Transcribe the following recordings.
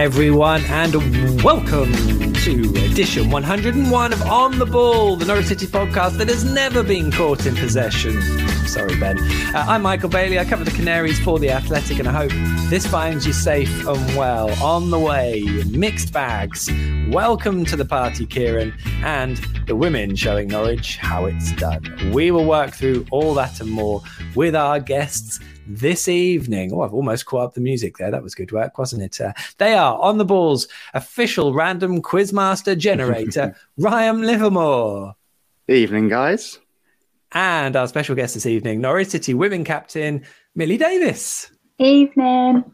Everyone, and welcome to edition 101 of On the Ball, the Norwich City podcast that has never been caught in possession. Sorry, Ben. Uh, I'm Michael Bailey. I cover the Canaries for The Athletic, and I hope this finds you safe and well. On the way, mixed bags. Welcome to the party, Kieran, and the women showing Norwich how it's done. We will work through all that and more with our guests this evening. Oh, I've almost caught up the music there. That was good work, wasn't it? Uh, they are on the balls, official random quizmaster generator, Ryan Livermore. Evening, guys. And our special guest this evening, Norwich City women captain, Millie Daviss. Evening.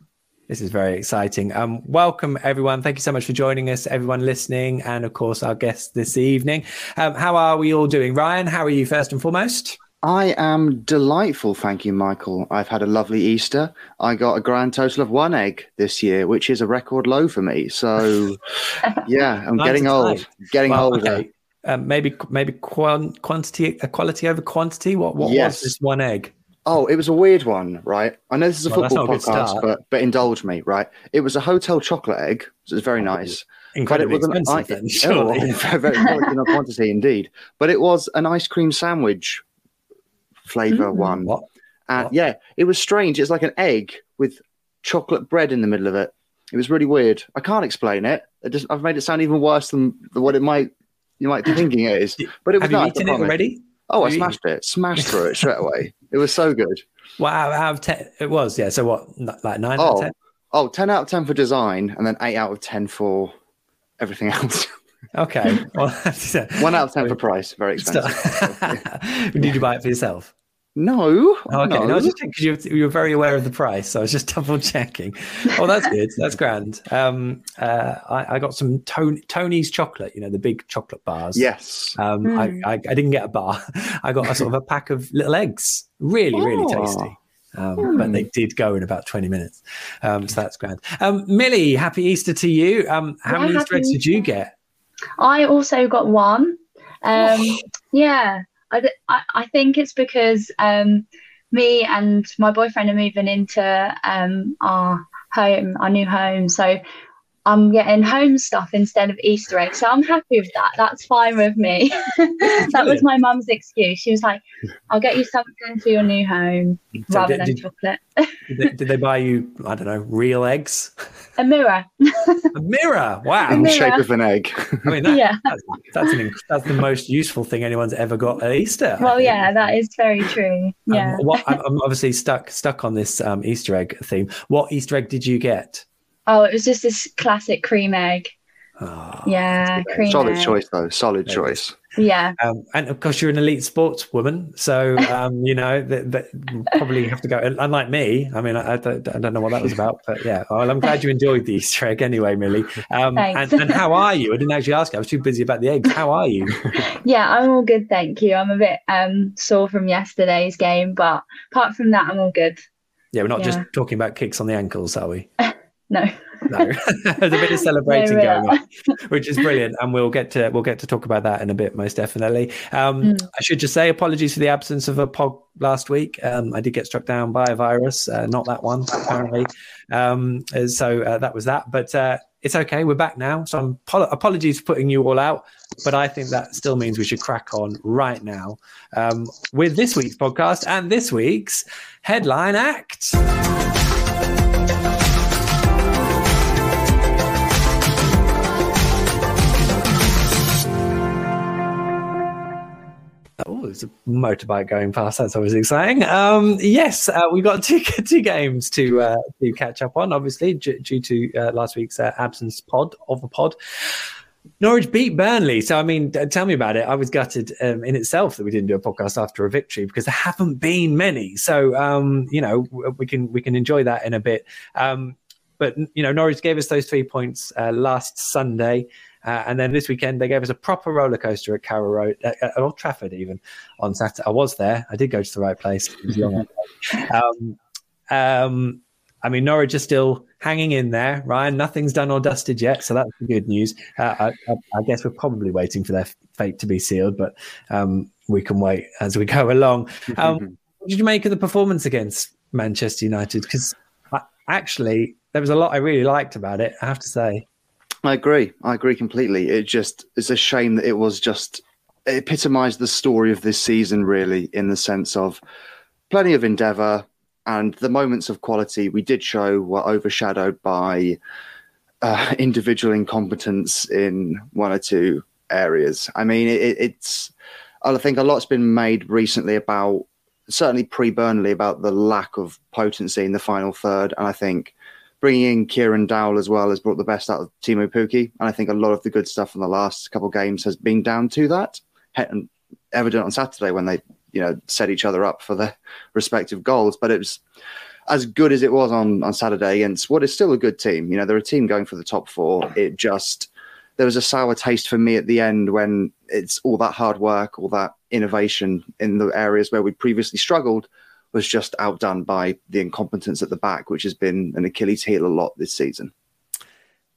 This is very exciting. Um, welcome, everyone. Thank you so much for joining us, everyone listening, and of course, our guests this evening. Um, how are we all doing? Ryan, how are you first and foremost? I am delightful, thank you, Michael. I've had a lovely Easter. I got a grand total of one egg this year, which is a record low for me. So, yeah, I'm getting old. Getting well, older. Okay. Um, maybe maybe quantity, uh, quality over quantity. What what yes. was this one egg? Oh, it was a weird one, right? I know this is a well, football podcast, but but indulge me, right? It was a Hotel Chocolat egg. So it was very nice. Incredibly but it was an, expensive, then, surely. Oh, very, very quantity indeed. But it was an ice cream sandwich flavor mm, one. What? And what? yeah, it was strange. It's like an egg with chocolate bread in the middle of it. It was really weird. I can't explain it. it just, I've made it sound even worse than, what it might you might be thinking it is. But it was Have you eaten it already? Oh, I smashed it. Smashed through it straight away. It was so good. Wow, out of ten, it was yeah. So what, like nine oh, out of oh. ten? Oh, 10 out of ten for design, and then eight out of ten for everything else. Okay, well, uh, one out of ten for price. Very expensive. Did you buy it for yourself? No. Oh, okay. No, no just because you, you were very aware of the price. So I was just double checking. Oh, that's good. that's grand. Um, uh, I, I, got some Tony, Tony's chocolate, you know, the big chocolate bars. Yes. Um, mm. I, I, I, didn't get a bar. I got a sort of a pack of little eggs. Really, really oh. tasty. Um, mm. But they did go in about 20 minutes. Um, so that's grand. Um, Millie, happy Easter to you. Um, how yeah, many Easter eggs did you get? I also got one. Um, yeah. I, I think it's because um, me and my boyfriend are moving into um, our home, our new home. So I'm getting home stuff instead of Easter eggs. So I'm happy with that. That's fine with me. that was my mum's excuse. She was like, I'll get you something for your new home so rather did, than did, chocolate. did, they, did, they, buy you, I don't know, real eggs? A mirror. a mirror. Wow. In the shape of an egg. I mean, that, yeah. that's, that's, an, that's the most useful thing anyone's ever got at Easter. Well, yeah, that is very true. Yeah. Um, what, I'm obviously stuck stuck on this um, Easter egg theme. What Easter egg did you get? Oh, it was just this classic cream egg. Oh, yeah, cream solid egg. choice though. Solid choice. Yeah, um, and of course you're an elite sports woman, so um, you know that, that probably have to go. Unlike me, I mean, I, I, don't, I, don't, know what that was about, but yeah. Well, I'm glad you enjoyed the Easter egg anyway, Millie. Um, and, and, how are you? I didn't actually ask you. I was too busy about the eggs. How are you? yeah, I'm all good, thank you. I'm a bit um, sore from yesterday's game, but apart from that, I'm all good. Yeah, we're not yeah. just talking about kicks on the ankles, are we? No. no. There's a bit of celebrating going on, which is brilliant, and we'll get to we'll get to talk about that in a bit, most definitely. Um, mm. I should just say apologies for the absence of a pod last week. Um, I did get struck down by a virus, uh, not that one apparently. Um, so uh, that was that, but uh, it's okay. We're back now. So I'm pol- apologies for putting you all out, but I think that still means we should crack on right now um, with this week's podcast and this week's headline act. There's a motorbike going past. That's always exciting. Um, yes, uh, we've got two two games to uh, to catch up on. Obviously, due, due to uh, last week's uh, absence pod of a pod. Norwich beat Burnley. So, I mean, tell me about it. I was gutted um, in itself that we didn't do a podcast after a victory because there haven't been many. So, um, you know, we can we can enjoy that in a bit. Um, but you know, Norwich gave us those three points uh, last Sunday. Uh, and then this weekend they gave us a proper roller coaster at Carrow Road, uh, at Old Trafford, even on Saturday. I was there. I did go to the right place. um, um, I mean, Norwich are still hanging in there, Ryan. Nothing's done or dusted yet, so that's the good news. Uh, I, I, I, guess we're probably waiting for their fate to be sealed, but um, we can wait as we go along. Um, what did you make of the performance against Manchester United? Because uh, actually, there was a lot I really liked about it. I have to say. I agree. I agree completely. It just it's a shame that it was just it epitomized the story of this season, really, in the sense of plenty of endeavor and the moments of quality we did show were overshadowed by uh, individual incompetence in one or two areas. I mean, it, it's I think a lot's been made recently about certainly pre Burnley about the lack of potency in the final third, and I think bringing in Kieran Dowell as well has brought the best out of Teemu Pukki. And I think a lot of the good stuff in the last couple of games has been down to that. And evident on Saturday when they, you know, set each other up for their respective goals. But it was as good as it was on, on Saturday against what is still a good team. You know, they're a team going for the top four. It just, there was a sour taste for me at the end when it's all that hard work, all that innovation in the areas where we previously struggled was just outdone by the incompetence at the back, which has been an Achilles heel a lot this season.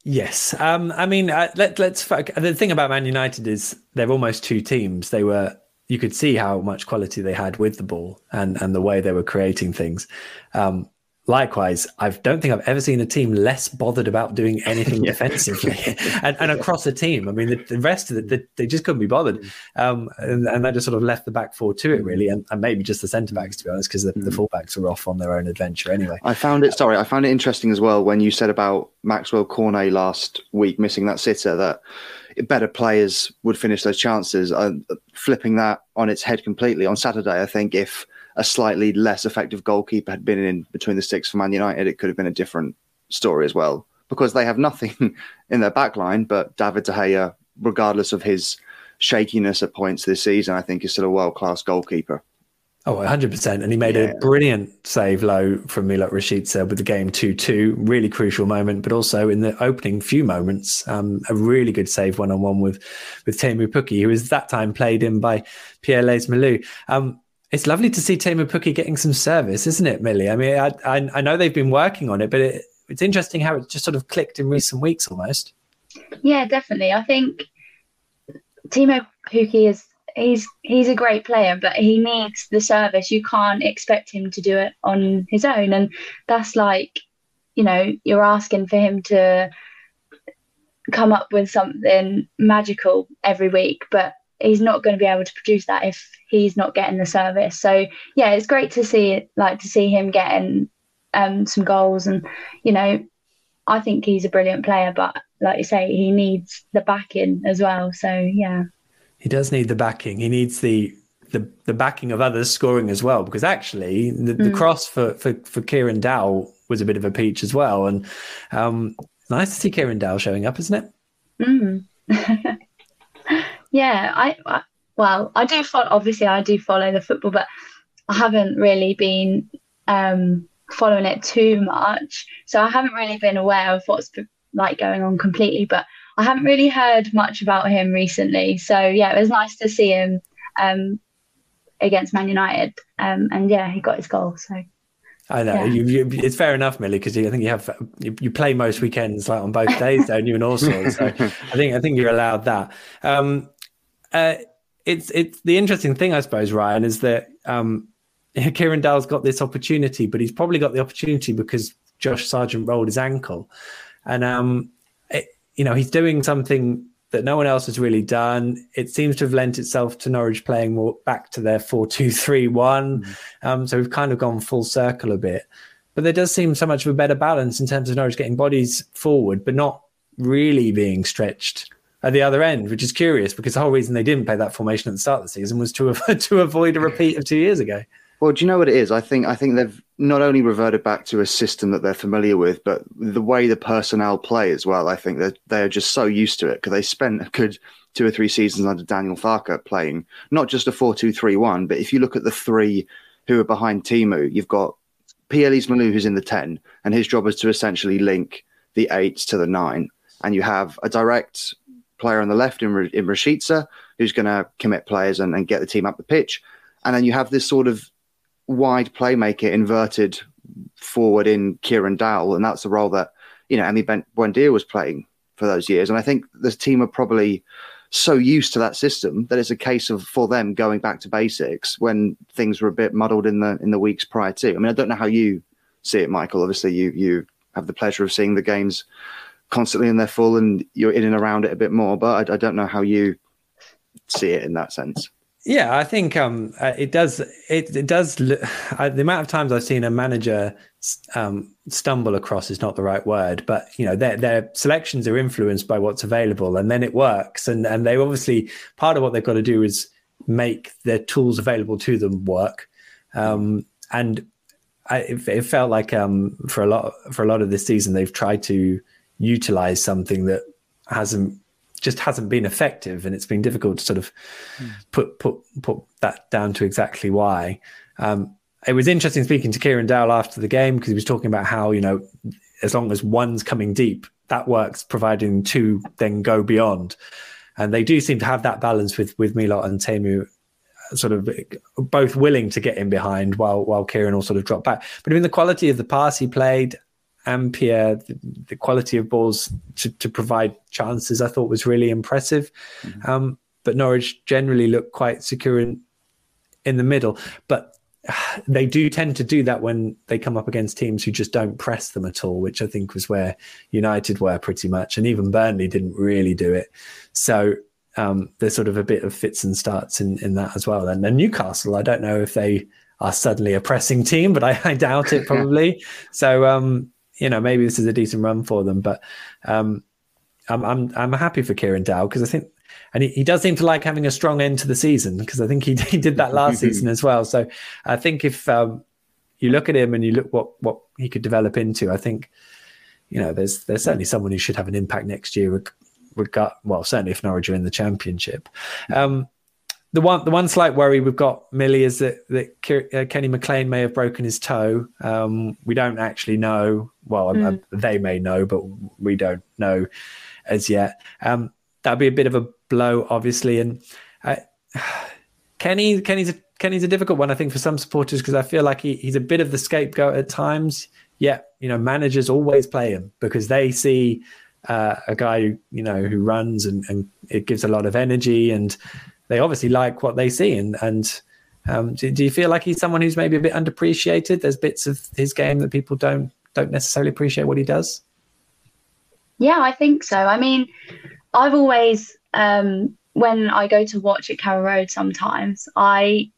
Yes, um, I mean, uh, let, let's. The thing about Man United is they're almost two teams. They were you could see how much quality they had with the ball and and the way they were creating things. Um, likewise, I don't think I've ever seen a team less bothered about doing anything yeah. defensively and, and, across a team. I mean, the, the rest of it, the, they just couldn't be bothered. Mm. Um, and, and that just sort of left the back four to it, really. And, and maybe just the centre backs, to be honest, because the, the mm. fullbacks were off on their own adventure anyway. I found it, sorry, I found it interesting as well when you said about Maxwell Cornet last week missing that sitter that better players would finish those chances. Uh, flipping that on its head completely on Saturday, I think if a slightly less effective goalkeeper had been in between the sticks for Man United, it could have been a different story as well. Because they have nothing in their back line, but David De Gea, regardless of his shakiness at points this season, I think is still a world class goalkeeper. Oh, 100%. And he made yeah. a brilliant save low from Milot Rashica with the game 2 2. Really crucial moment, but also in the opening few moments, um, a really good save one on one with, with Teemu Pukki, who was that time played in by Pierre Lees-Melou. Um, it's lovely to see Teemu Pukki getting some service, isn't it, Millie? I mean, I, I, I know they've been working on it, but it, it's interesting how it just sort of clicked in recent weeks almost. Yeah, definitely. I think Teemu Pukki is he's he's a great player, but he needs the service. You can't expect him to do it on his own, and that's like, you know, you're asking for him to come up with something magical every week, but he's not going to be able to produce that if he's not getting the service. So yeah, it's great to see like to see him getting um, some goals, and you know, I think he's a brilliant player, but like you say, he needs the backing as well. So yeah, he does need the backing. He needs the the, the backing of others scoring as well, because actually the, the mm. cross for, for for Kieran Dowell was a bit of a peach as well, and um, nice to see Kieran Dowell showing up, isn't it? Mm. Yeah, I, I well, I do follow. Obviously, I do follow the football, but I haven't really been um, following it too much. So I haven't really been aware of what's like going on completely. But I haven't really heard much about him recently. So yeah, it was nice to see him um, against Man United, um, and yeah, he got his goal. So. I know yeah. you, you, it's fair enough, Millie, because I think you have you, you, play most weekends like on both days, don't you? And also, so I think I think you're allowed that. Um, uh, it's it's the interesting thing, I suppose, Ryan, is that um, Kieran Dowell's got this opportunity, but he's probably got the opportunity because Josh Sargent rolled his ankle, and um, it, you know he's doing something that no one else has really done. It seems to have lent itself to Norwich playing more back to their four two three one. Mm-hmm. Um, so we've kind of gone full circle a bit. But there does seem so much of a better balance in terms of Norwich getting bodies forward, but not really being stretched at the other end, which is curious because the whole reason they didn't play that formation at the start of the season was to to avoid a repeat of two years ago. Well, do you know what it is? I think I think they've not only reverted back to a system that they're familiar with, but the way the personnel play as well. I think that they're just so used to it because they spent a good two or three seasons under Daniel Farke playing not just a four-two-three-one, but if you look at the three who are behind Teemu, you've got Pierre Lees-Melou who's in the ten, and his job is to essentially link the eights to the nine, and you have a direct player on the left in, in Rashica, who's going to commit players and, and get the team up the pitch. And then you have this sort of wide playmaker inverted forward in Kieran Dowell. And that's the role that, you know, Emi Buendia was playing for those years. And I think the team are probably so used to that system that it's a case of for them going back to basics when things were a bit muddled in the in the weeks prior to. I mean, I don't know how you see it, Michael. Obviously, you you have the pleasure of seeing the games constantly in their full, and you're in and around it a bit more. But I, I don't know how you see it in that sense. Yeah, I think um, uh, it does. It, it does. I, the amount of times I've seen a manager um, stumble across is not the right word, but you know their their selections are influenced by what's available, and then it works. And and they obviously part of what they've got to do is make their tools available to them work. Um, and I, it, it, felt like um, for a lot for a lot of this season they've tried to utilize something that hasn't just hasn't been effective, and it's been difficult to sort of mm. put put put that down to exactly why. Um, it was interesting speaking to Kieran Dowell after the game because he was talking about how you know as long as one's coming deep, that works, providing two then go beyond, and they do seem to have that balance with with Milot and Teemu. Sort of both willing to get in behind while while Kieran will sort of drop back. But I mean, the quality of the pass he played Ampere, the, the, quality of balls to, to, provide chances, I thought was really impressive. Mm-hmm. Um, but Norwich generally looked quite secure in, in the middle. But they do tend to do that when they come up against teams who just don't press them at all, which I think was where United were pretty much. And even Burnley didn't really do it. So um, there's sort of a bit of fits and starts in, in that as well. And then Newcastle, I don't know if they are suddenly a pressing team, but I, I doubt it probably. so, um, you know, maybe this is a decent run for them. But um, I'm I'm I'm happy for Kieran Dowell because I think, and he, he does seem to like having a strong end to the season because I think he he did that last season as well. So I think if um, you look at him and you look what what he could develop into, I think you know there's there's certainly someone who should have an impact next year. Regard well, certainly if Norwich are in the championship. Um, the one the one slight worry we've got Millie is that that uh, Kenny McLean may have broken his toe. Um, we don't actually know. Well, mm. they may know, but we don't know as yet. Um, that'd be a bit of a blow, obviously. And uh, Kenny Kenny's a, Kenny's a difficult one, I think, for some supporters because I feel like he, he's a bit of the scapegoat at times. Yeah, you know, managers always play him because they see uh, a guy who you know who runs and, and it gives a lot of energy and they obviously like what they see. And and um, do, do, you feel like he's someone who's maybe a bit underappreciated? There's bits of his game that people don't don't necessarily appreciate what he does. Yeah, I think so. I mean, I've always um, when I go to watch at Carrow Road, sometimes I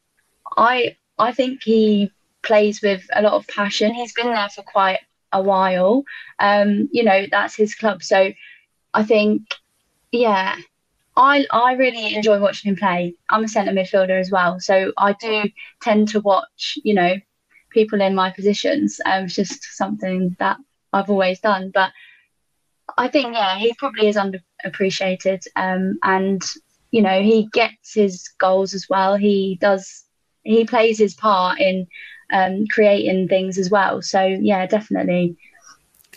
I I think he plays with a lot of passion. He's been there for quite a while. Um, you know, that's his club. So I think, yeah, I I really enjoy watching him play. I'm a centre midfielder as well, so I do tend to watch, you know, people in my positions. Um, it's just something that I've always done. But I think yeah, he probably is underappreciated. Um, and you know, he gets his goals as well. He does. He plays his part in um, creating things as well. So yeah, definitely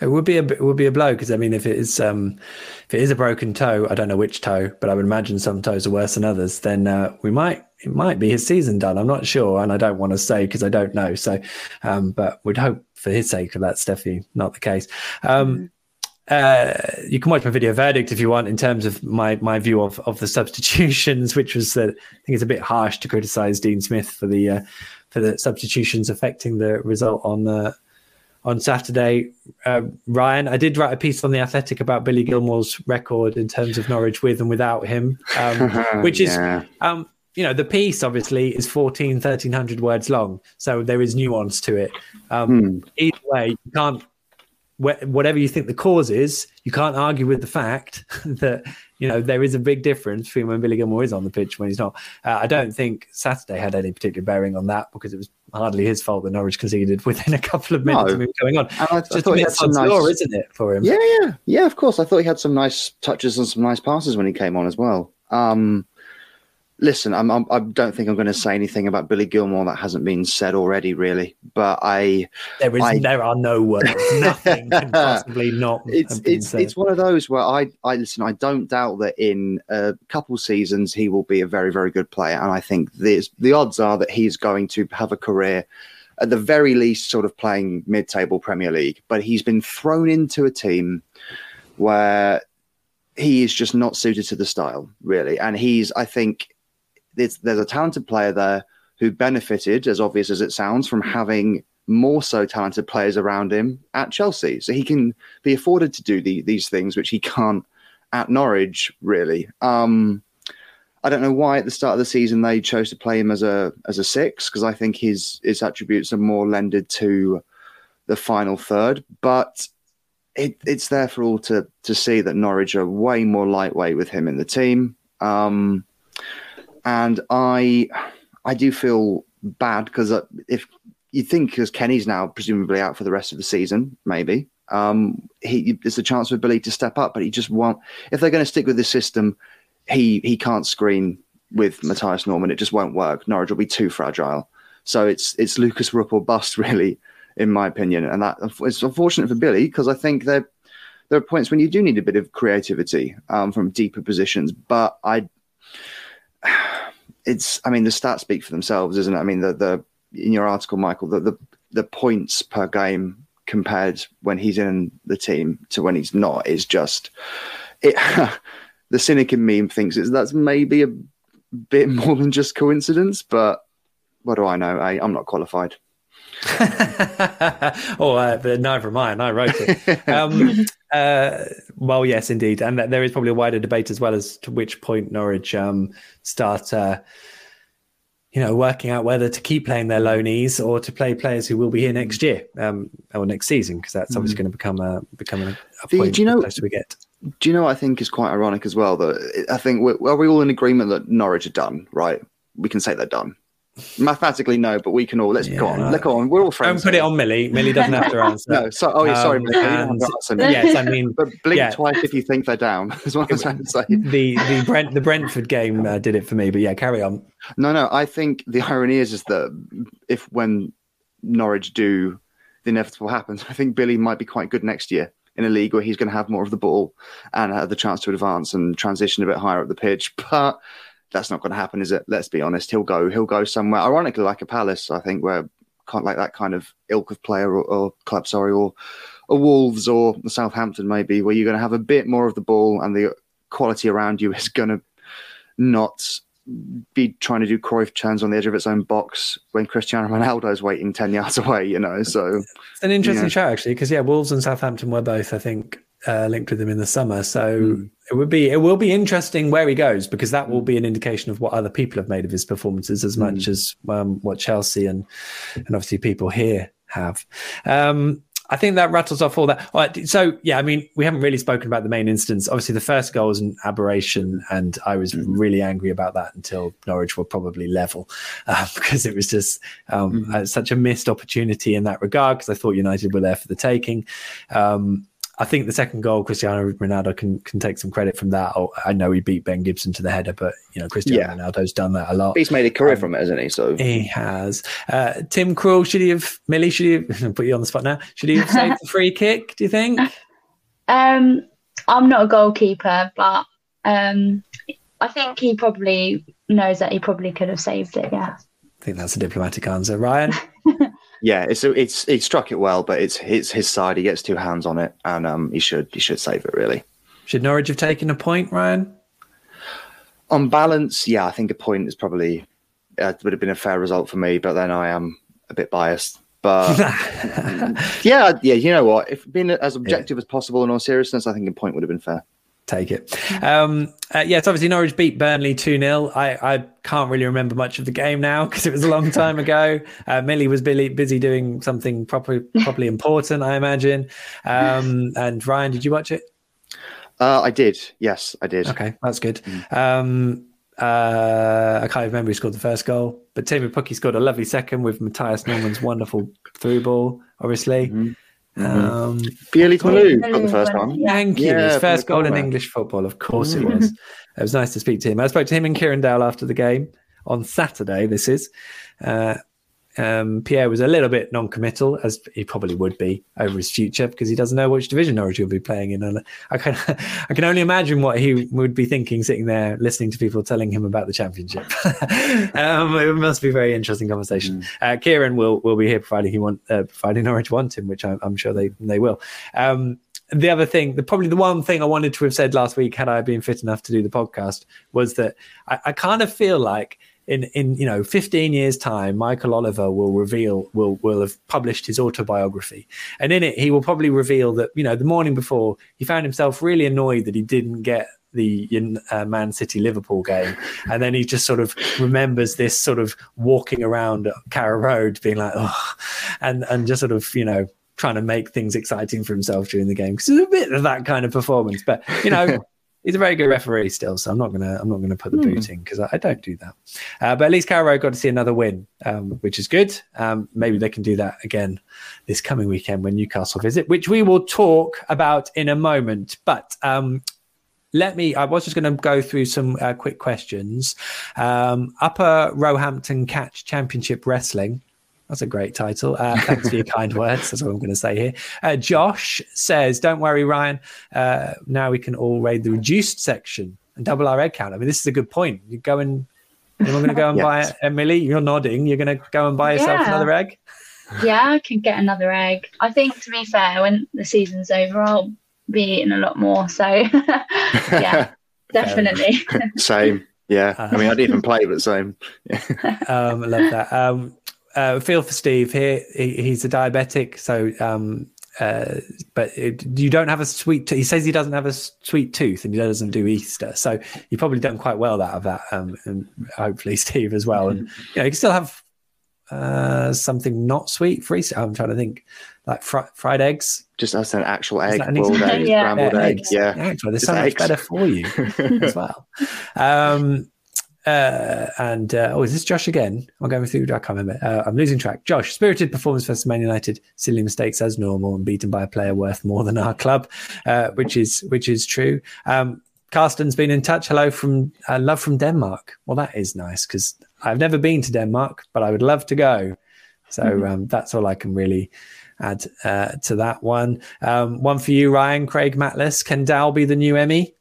it would be a it would be a blow because I mean, if it is um, if it is a broken toe, I don't know which toe, but I would imagine some toes are worse than others. Then uh, we might it might be his season done. I'm not sure, and I don't want to say because I don't know. So, um, but we'd hope for his sake that that's definitely not the case. Um, uh, you can watch my video verdict if you want in terms of my my view of of the substitutions, which was that I think it's a bit harsh to criticize Dean Smith for the uh, for the substitutions affecting the result on the on Saturday. Uh, Ryan, I did write a piece on the Athletic about Billy Gilmour's record in terms of Norwich with and without him, um, which is, yeah. um, you know, the piece obviously is 14, 1300 words long. So there is nuance to it. Um, hmm. Either way, you can't, whatever you think the cause is, you can't argue with the fact that you know, there is a big difference between when Billy Gilmour is on the pitch when he's not. Uh, I don't think Saturday had any particular bearing on that because it was hardly his fault that Norwich conceded within a couple of minutes no. of him going on. I, Just I thought he had some nice, isn't it, for him? Yeah, yeah, yeah. Of course, I thought he had some nice touches and some nice passes when he came on as well. Um, listen, I'm, I'm, I do not think I'm going to say anything about Billy Gilmour that hasn't been said already, really. But I, there is, I, there are no words. Nothing can possibly not. It's, it's, said. it's one of those where I, I listen. I don't doubt that in a couple seasons he will be a very, very good player, and I think this, the odds are that he's going to have a career. At the very least, sort of playing mid-table Premier League, but he's been thrown into a team where he is just not suited to the style, really. And he's, I think, there's, there's a talented player there who benefited, as obvious as it sounds, from having more so talented players around him at Chelsea. So he can be afforded to do the, these things, which he can't at Norwich, really. Um, I don't know why at the start of the season they chose to play him as a as a six because I think his his attributes are more lended to the final third. But it, it's there for all to to see that Norwich are way more lightweight with him in the team. Um, and I I do feel bad because uh, if you think because Kenny's now presumably out for the rest of the season, maybe um, he there's a chance for Billy to step up, but he just won't. If they're going to stick with this system, he he can't screen with Mathias Normann. It just won't work. Norwich will be too fragile. So it's it's Lukas Rupp or bust, really, in my opinion. And that it's unfortunate for Billy because I think there there are points when you do need a bit of creativity um, from deeper positions. But I, it's I mean the stats speak for themselves, isn't it? I mean the the in your article, Michael, the the, the points per game compared when he's in the team to when he's not is just it. the cynic in me thinks it's that's maybe a bit more than just coincidence, but what do I know? I, I'm not qualified. oh, uh, but neither am I, and I wrote it. Um, uh, well, yes, indeed, and there is probably a wider debate as well as to which point Norwich um, start uh, you know, working out whether to keep playing their loanees or to play players who will be here next year um, or next season, because that's obviously mm. going to become a become a, a point do you know, we get. Do you know? I think is quite ironic as well. That I think we're, are we all in agreement that Norwich are done, right? We can say they're done. Mathematically, no, but we can all. Let's yeah, go on. Let's on. We're all friends. Don't put it on Millie. Millie doesn't have to answer. no. So, oh, yeah, sorry, um, Millie. And, yes, I mean, but blink yeah. twice if you think they're down. Is what I'm trying to say. The the Brent the Brentford game uh, did it for me, but yeah, carry on. No, no. I think the irony is is that if when Norwich do the inevitable happens, I think Billy might be quite good next year in a league where he's going to have more of the ball and have the chance to advance and transition a bit higher up the pitch. But that's not going to happen, is it? Let's be honest. He'll go. He'll go somewhere. Ironically, like a Palace, I think, where can't like that kind of ilk of player or, or club, sorry, or a Wolves or Southampton, maybe, where you're going to have a bit more of the ball and the quality around you is going to not be trying to do Cruyff turns on the edge of its own box when Cristiano Ronaldo is waiting 10 yards away, you know. So it's an interesting show, actually, because, yeah, Wolves and Southampton were both, I think, uh, linked with him in the summer. So mm. it would be it will be interesting where he goes because that will be an indication of what other people have made of his performances as mm. much as um, what Chelsea and and obviously people here have. Um, I think that rattles off all that. All right, so yeah, I mean, we haven't really spoken about the main instance. Obviously, the first goal was an aberration, and I was mm. really angry about that until Norwich were probably level uh, because it was just um, mm. such a missed opportunity in that regard. Because I thought United were there for the taking. Um, I think the second goal, Cristiano Ronaldo can can take some credit from that. Oh, I know he beat Ben Gibson to the header, but you know Cristiano yeah. Ronaldo's done that a lot. He's made a career um, from it, hasn't he? So he has. Uh, Tim Krul, should he have? Millie, should he have? Put you on the spot now. Should he have saved the free kick? Do you think? Um, I'm not a goalkeeper, but um, I think he probably knows that he probably could have saved it. Yeah. I think that's a diplomatic answer, Ryan. Yeah, it's it's he struck it well, but it's it's his side. He gets two hands on it, and um, he should he should save it really. Should Norwich have taken a point, Ryan? On balance, yeah, I think a point is probably uh, would have been a fair result for me. But then I am a bit biased. But yeah, yeah, you know what? If being as objective yeah. as possible in all seriousness, I think a point would have been fair take it. Um, uh, yes, obviously Norwich beat Burnley 2 0. I, I can't really remember much of the game now because it was a long time ago. Uh, Millie was busy, busy doing something properly, properly important, I imagine. Um, and Ryan, did you watch it? Uh, I did. Yes, I did. Okay, that's good. Mm. Um, uh, I can't remember who scored the first goal, but Teemu Pukki scored a lovely second with Mathias Normann's wonderful through ball, obviously. Mm-hmm. Mm-hmm. Um, Felix Malou got the first one. Thank you. Yeah, His first goal in English football, of course it was. it was nice to speak to him. I spoke to him and Kieran Dowell after the game on Saturday. This is. Uh, um, Pierre was a little bit non-committal, as he probably would be over his future, because he doesn't know which division Norwich will be playing in. And I can, I can only imagine what he would be thinking, sitting there listening to people telling him about the championship. um, it must be a very interesting conversation. Mm. Uh, Kieran will will be here providing he want, uh, providing Norwich want him, which I, am sure they they will. Um, the other thing, the, probably the one thing I wanted to have said last week, had I been fit enough to do the podcast, was that I, I kind of feel like in in you know 15 years time michael oliver will reveal will will have published his autobiography. And in it he will probably reveal that you know the morning before he found himself really annoyed that he didn't get the uh, Man City Liverpool game, and then he just sort of remembers this sort of walking around Carrow Road, being like, oh, and and just sort of you know trying to make things exciting for himself during the game. Because it's a bit of that kind of performance. But you know, he's a very good referee still, so I'm not gonna I'm not gonna put the mm. boot in because I, I, don't do that. Uh, but at least Carrow got to see another win, um, which is good. Um, maybe they can do that again this coming weekend when Newcastle visit, which we will talk about in a moment. But um, let me. I was just going to go through some uh, quick questions. Um, Upper Roehampton Catch Championship Wrestling that's a great title. Uh, thanks for your kind words. That's what I'm going to say here. Uh, Josh says, "Don't worry, Ryan. Uh, now we can all raid the reduced section and double our egg count." I mean, this is a good point. You go and you're going to go and yes. buy Emily. You're nodding. You're going to go and buy yourself yeah. another egg. Yeah, I can get another egg. I think, to be fair, when the season's over, I'll be eating a lot more. So, yeah, definitely. same. Yeah, I mean, I didn't even play, but same. Um, I love that. Um, uh, feel for Steve here. He, he's a diabetic, so um, uh, but it, you don't have a sweet. T- he says he doesn't have a sweet tooth, and he doesn't do Easter. So you've probably done quite well out of that, um, and hopefully Steve as well. And you know, you can still have uh, something not sweet for Easter. I'm trying to think, like fr- fried eggs. Just as an actual egg, boiled eggs, yeah. scrambled yeah, eggs. eggs. Yeah, yeah actually, there's so eggs. much better for you as well. Um, uh, and uh, oh, is this Josh again? I'm going through. I can't remember. Uh, I'm losing track. Josh, spirited performance versus Man United. Silly mistakes as normal, and beaten by a player worth more than our club, uh, which is which is true. Um, Carsten's been in touch. Hello from uh, love from Denmark. Well, that is nice because I've never been to Denmark, but I would love to go. So mm-hmm. um, that's all I can really add uh, to that one. Um, one for you, Ryan. Craig Matlis. Can Dow be the new Emi?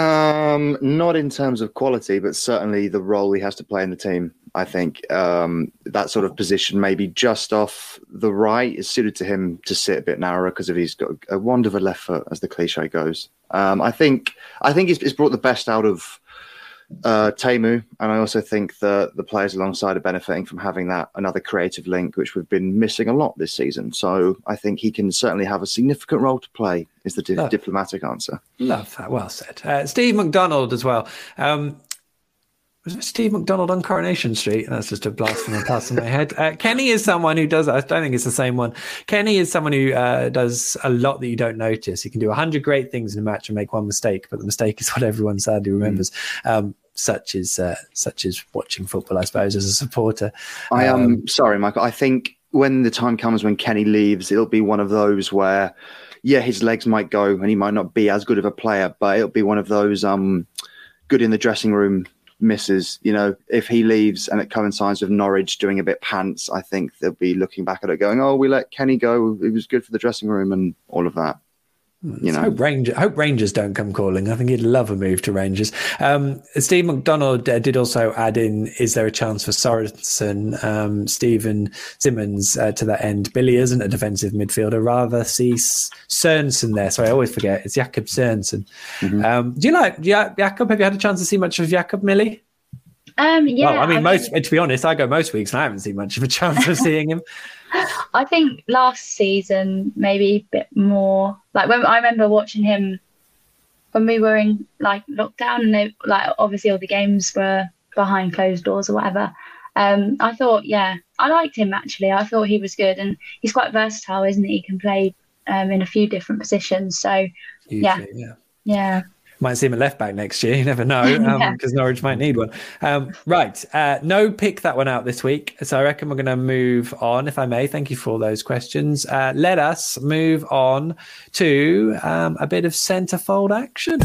Um, not in terms of quality, but certainly the role he has to play in the team. I think um, that sort of position, maybe just off the right, is suited to him to sit a bit narrower because of he's got a a left foot, as the cliche goes. Um, I think I think he's, he's brought the best out of uh, Teemu, and I also think that the players alongside are benefiting from having that another creative link, which we've been missing a lot this season. So I think he can certainly have a significant role to play. Is the di- diplomatic answer? Love that. Well said, uh, Steve McDonald as well. Um, was it Steve McDonald on Coronation Street? That's just a blast from the past in my head. Uh, Kenny is someone who does, I don't think it's the same one. Kenny is someone who uh, does a lot that you don't notice. He can do 100 great things in a match and make one mistake, but the mistake is what everyone sadly remembers. Mm. Um, such as uh, such as watching football, I suppose, as a supporter. I am um, sorry, Michael. I think when the time comes when Kenny leaves, it'll be one of those where, yeah, his legs might go and he might not be as good of a player, but it'll be one of those um, good in the dressing room misses. You know, if he leaves and it coincides with Norwich doing a bit pants, I think they'll be looking back at it going, "Oh, we let Kenny go. It was good for the dressing room and all of that." You know, hope, Ranger, hope Rangers don't come calling. I think he'd love a move to Rangers. Um, Steve McDonald uh, did also add in: Is there a chance for Sorensen, um, Stephen Simmons uh, to that end? Billy isn't a defensive midfielder; rather see Sorensen there. So I always forget it's Jakob Sorensen. Mm-hmm. Um, do you like Jakob? Have you had a chance to see much of Jakob Millie? Um, yeah, well, I mean, I most mean, to be honest, I go most weeks and I haven't seen much of a chance of seeing him. I think last season maybe a bit more. Like when I remember watching him when we were in like lockdown, and they, like obviously all the games were behind closed doors or whatever. Um, I thought, yeah, I liked him actually. I thought he was good, and he's quite versatile, isn't he? He can play um, in a few different positions. So, yeah, yeah, yeah might see him at left back next year. You never know because um, Norwich might need one. Um, right. Uh, no pick that one out this week. So I reckon we're going to move on, if I may. Thank you for those questions. Uh, let us move on to um, a bit of centrefold action.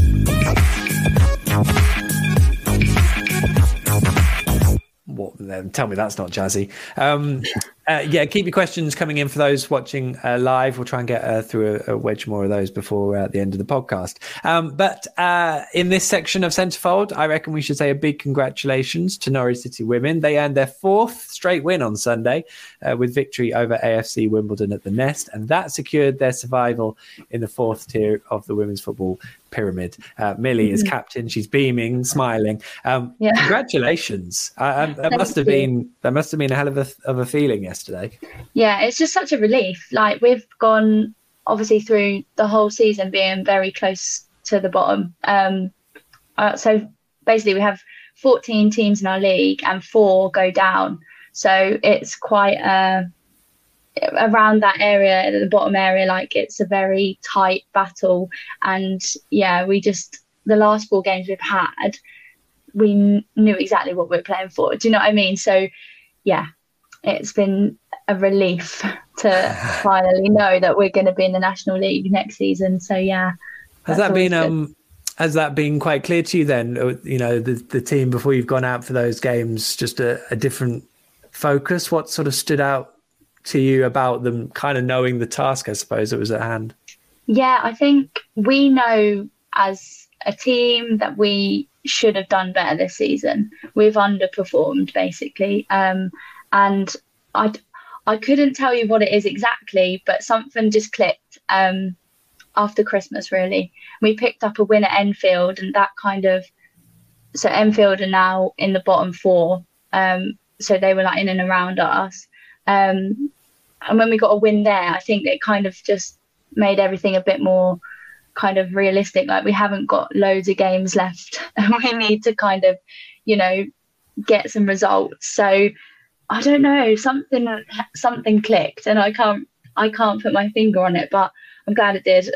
What, tell me that's not jazzy. Um, uh, yeah, keep your questions coming in for those watching uh, live. We'll try and get uh, through a, a, wedge more of those before uh, the end of the podcast. Um, but uh, in this section of Centrefold, I reckon we should say a big congratulations to Norwich City women. They earned their fourth straight win on Sunday uh, with victory over AFC Wimbledon at the Nest, and that secured their survival in the fourth tier of the Women's Football pyramid. Uh, Millie mm-hmm. is captain; she's beaming, smiling. Um, yeah. Congratulations! Uh, that must have you. been that must have been a hell of a of a feeling yesterday. Yeah, it's just such a relief. Like we've gone obviously through the whole season being very close to the bottom. Um, uh, so basically, we have 14 teams in our league and four go down. So it's quite a around that area, the bottom area, like it's a very tight battle. And yeah, we just the last four games we've had, we knew exactly what we are playing for. Do you know what I mean? So yeah, it's been a relief to finally know that we're going to be in the National League next season. So yeah, has that been um has that been quite clear to you then? Uh, you know, the the team before you've gone out for those games, just a, a different focus. What sort of stood out to you about them kind of knowing the task, I suppose, that was at hand? Yeah, I think we know as a team that we should have done better this season. We've underperformed basically, um, and I I couldn't tell you what it is exactly, but something just clicked um, after Christmas. Really, we picked up a win at Enfield, and that kind of so Enfield are now in the bottom four. Um, so they were like in and around us. Um, and when we got a win there, I think it kind of just made everything a bit more kind of realistic. Like we haven't got loads of games left, and we need to kind of, you know, get some results. So I don't know, something something clicked, and I can't I can't put my finger on it, but I'm glad it did.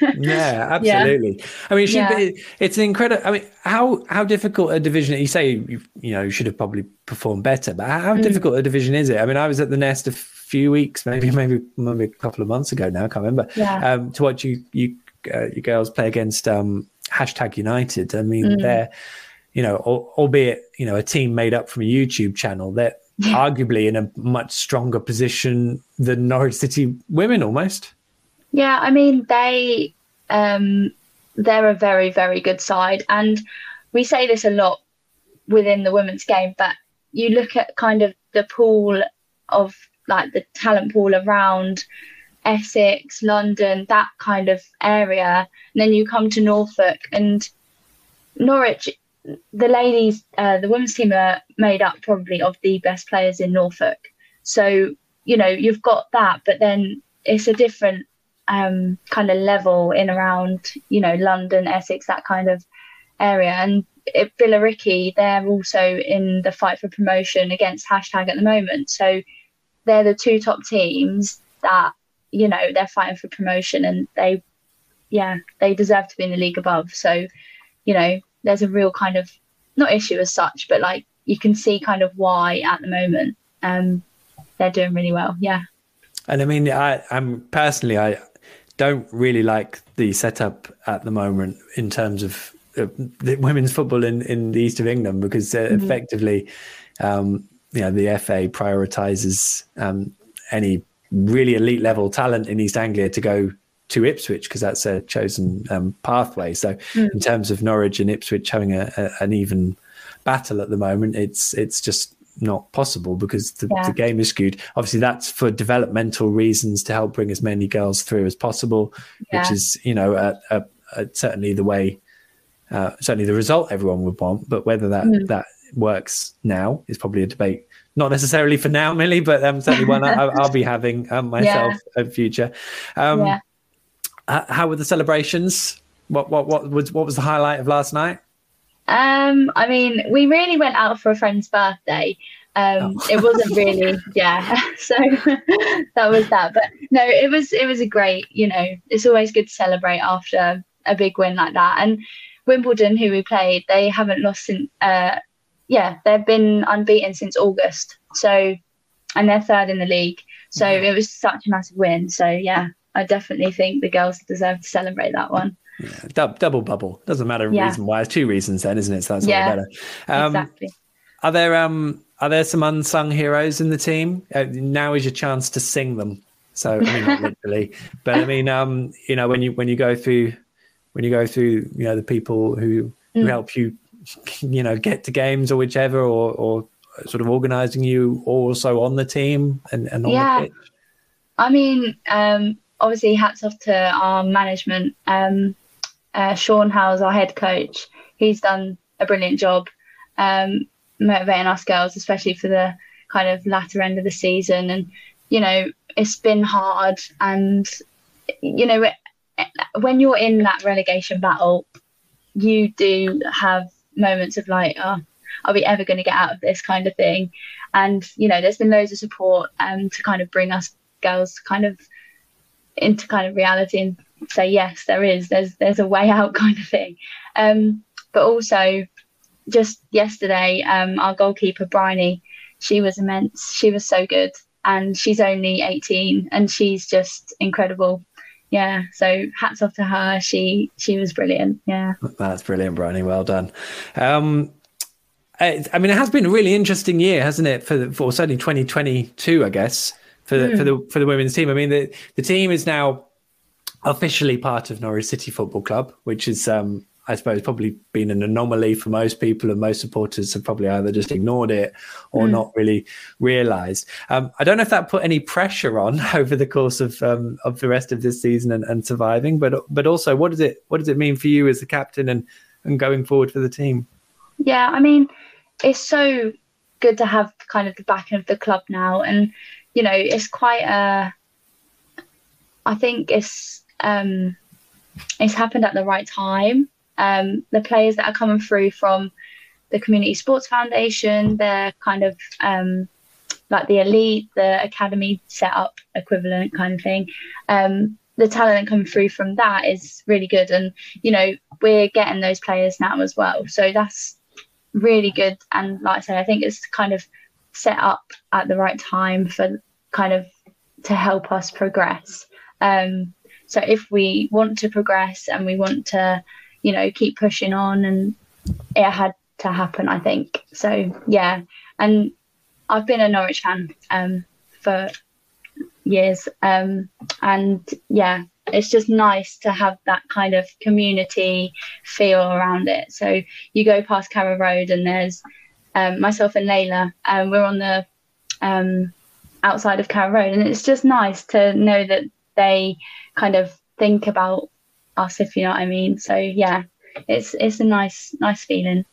yeah, absolutely. Yeah. I mean, it yeah. be, it's an incredible. I mean, how how difficult a division? You say you, you know you should have probably performed better, but how mm. difficult a division is it? I mean, I was at the Nest a few weeks, maybe maybe maybe a couple of months ago now. I can't remember. Yeah. Um, to watch you you uh, you girls play against um, hashtag United. I mean, mm. they're you know, albeit you know a team made up from a YouTube channel. They're arguably in a much stronger position than Norwich City women almost. Yeah, I mean they um, they're a very very good side, and we say this a lot within the women's game. But you look at kind of the pool of like the talent pool around Essex, London, that kind of area, and then you come to Norfolk and Norwich. The ladies, uh, the women's team are made up probably of the best players in Norfolk. So you know you've got that, but then it's a different um, kind of level in around, you know, London, Essex, that kind of area. And it, Billericay, they're also in the fight for promotion against hashtag at the moment. So they're the two top teams that, you know, they're fighting for promotion and they, yeah, they deserve to be in the league above. So, you know, there's a real kind of, not issue as such, but like you can see kind of why at the moment um, they're doing really well. Yeah. And I mean, I, I'm personally, I, don't really like the setup at the moment in terms of uh, women's football in, in the east of England because uh, mm-hmm. effectively, um, you know, the FA prioritizes um, any really elite level talent in East Anglia to go to Ipswich because that's a chosen um, pathway. So, mm. in terms of Norwich and Ipswich having a, a, an even battle at the moment, it's it's just not possible because the, yeah. the, game is skewed. Obviously, that's for developmental reasons to help bring as many girls through as possible, yeah. which is, you know, certainly the way, uh, certainly the result everyone would want. But whether that mm. that works now is probably a debate. Not necessarily for now, Millie, but um, certainly one I, will be having um, myself yeah. in future. Um, how were the celebrations? What what what was what was the highlight of last night? Um, I mean, we really went out for a friend's birthday. Um, oh. it wasn't really, yeah. So that was that. But no, it was it was a great. You know, it's always good to celebrate after a big win like that. And Wimbledon, who we played, they haven't lost since. Uh, yeah, they've been unbeaten since August. So, and they're third in the league. So it was such a massive win. So yeah, I definitely think the girls deserve to celebrate that one. Yeah, double bubble doesn't matter yeah. reason why. It's two reasons then, isn't it? So that's yeah, all better. Um, exactly. Are there um are there some unsung heroes in the team? Uh, now is your chance to sing them. So I mean, not literally, but I mean, um, you know, when you when you go through when you go through, you know, the people who who mm. help you, you know, get to games or whichever, or or sort of organizing you also on the team and, and on yeah. the pitch. I mean, um, obviously, hats off to our management. Um, uh, Sean Howes, our head coach, he's done a brilliant job um, motivating us girls, especially for the kind of latter end of the season. And you know, it's been hard, and you know, when you're in that relegation battle, you do have moments of like, oh, are we ever going to get out of this kind of thing? And you know, there's been loads of support um, to kind of bring us girls kind of into kind of reality and say yes, there is, there's there's a way out kind of thing. Um, but also, just yesterday, um, our goalkeeper Bryony, she was immense. She was so good, and she's only 18, and she's just incredible yeah so hats off to her she she was brilliant yeah that's brilliant Bryony well done um I mean, it has been a really interesting year, hasn't it? For for certainly 2022, I guess, for the, mm. for the for the women's team. I mean, the the team is now officially part of Norwich City Football Club, which is, um, I suppose, probably been an anomaly for most people, and most supporters have probably either just ignored it or mm. not really realised. Um, I don't know if that put any pressure on over the course of um, of the rest of this season and, and surviving, but but also, what does it what does it mean for you as the captain and and going forward for the team? Yeah, I mean, it's so good to have kind of the backing of the club now, and you know, it's quite a. I think it's um, it's happened at the right time. Um, the players that are coming through from the Community Sports Foundation, they're kind of um, like the elite, the academy setup equivalent kind of thing. Um, the talent that coming through from that is really good, and you know we're getting those players now as well. So that's really good. And like I said, I think it's kind of set up at the right time for kind of to help us progress. Um, so if we want to progress and we want to, you know, keep pushing on, and it had to happen, I think. So yeah, and I've been a Norwich fan um, for years, um, and yeah, it's just nice to have that kind of community feel around it. So you go past Carrow Road and there's um, myself and Layla, and we're on the um, outside of Carrow Road, and it's just nice to know that they kind of think about us, if you know what I mean. So yeah, it's it's a nice nice feeling.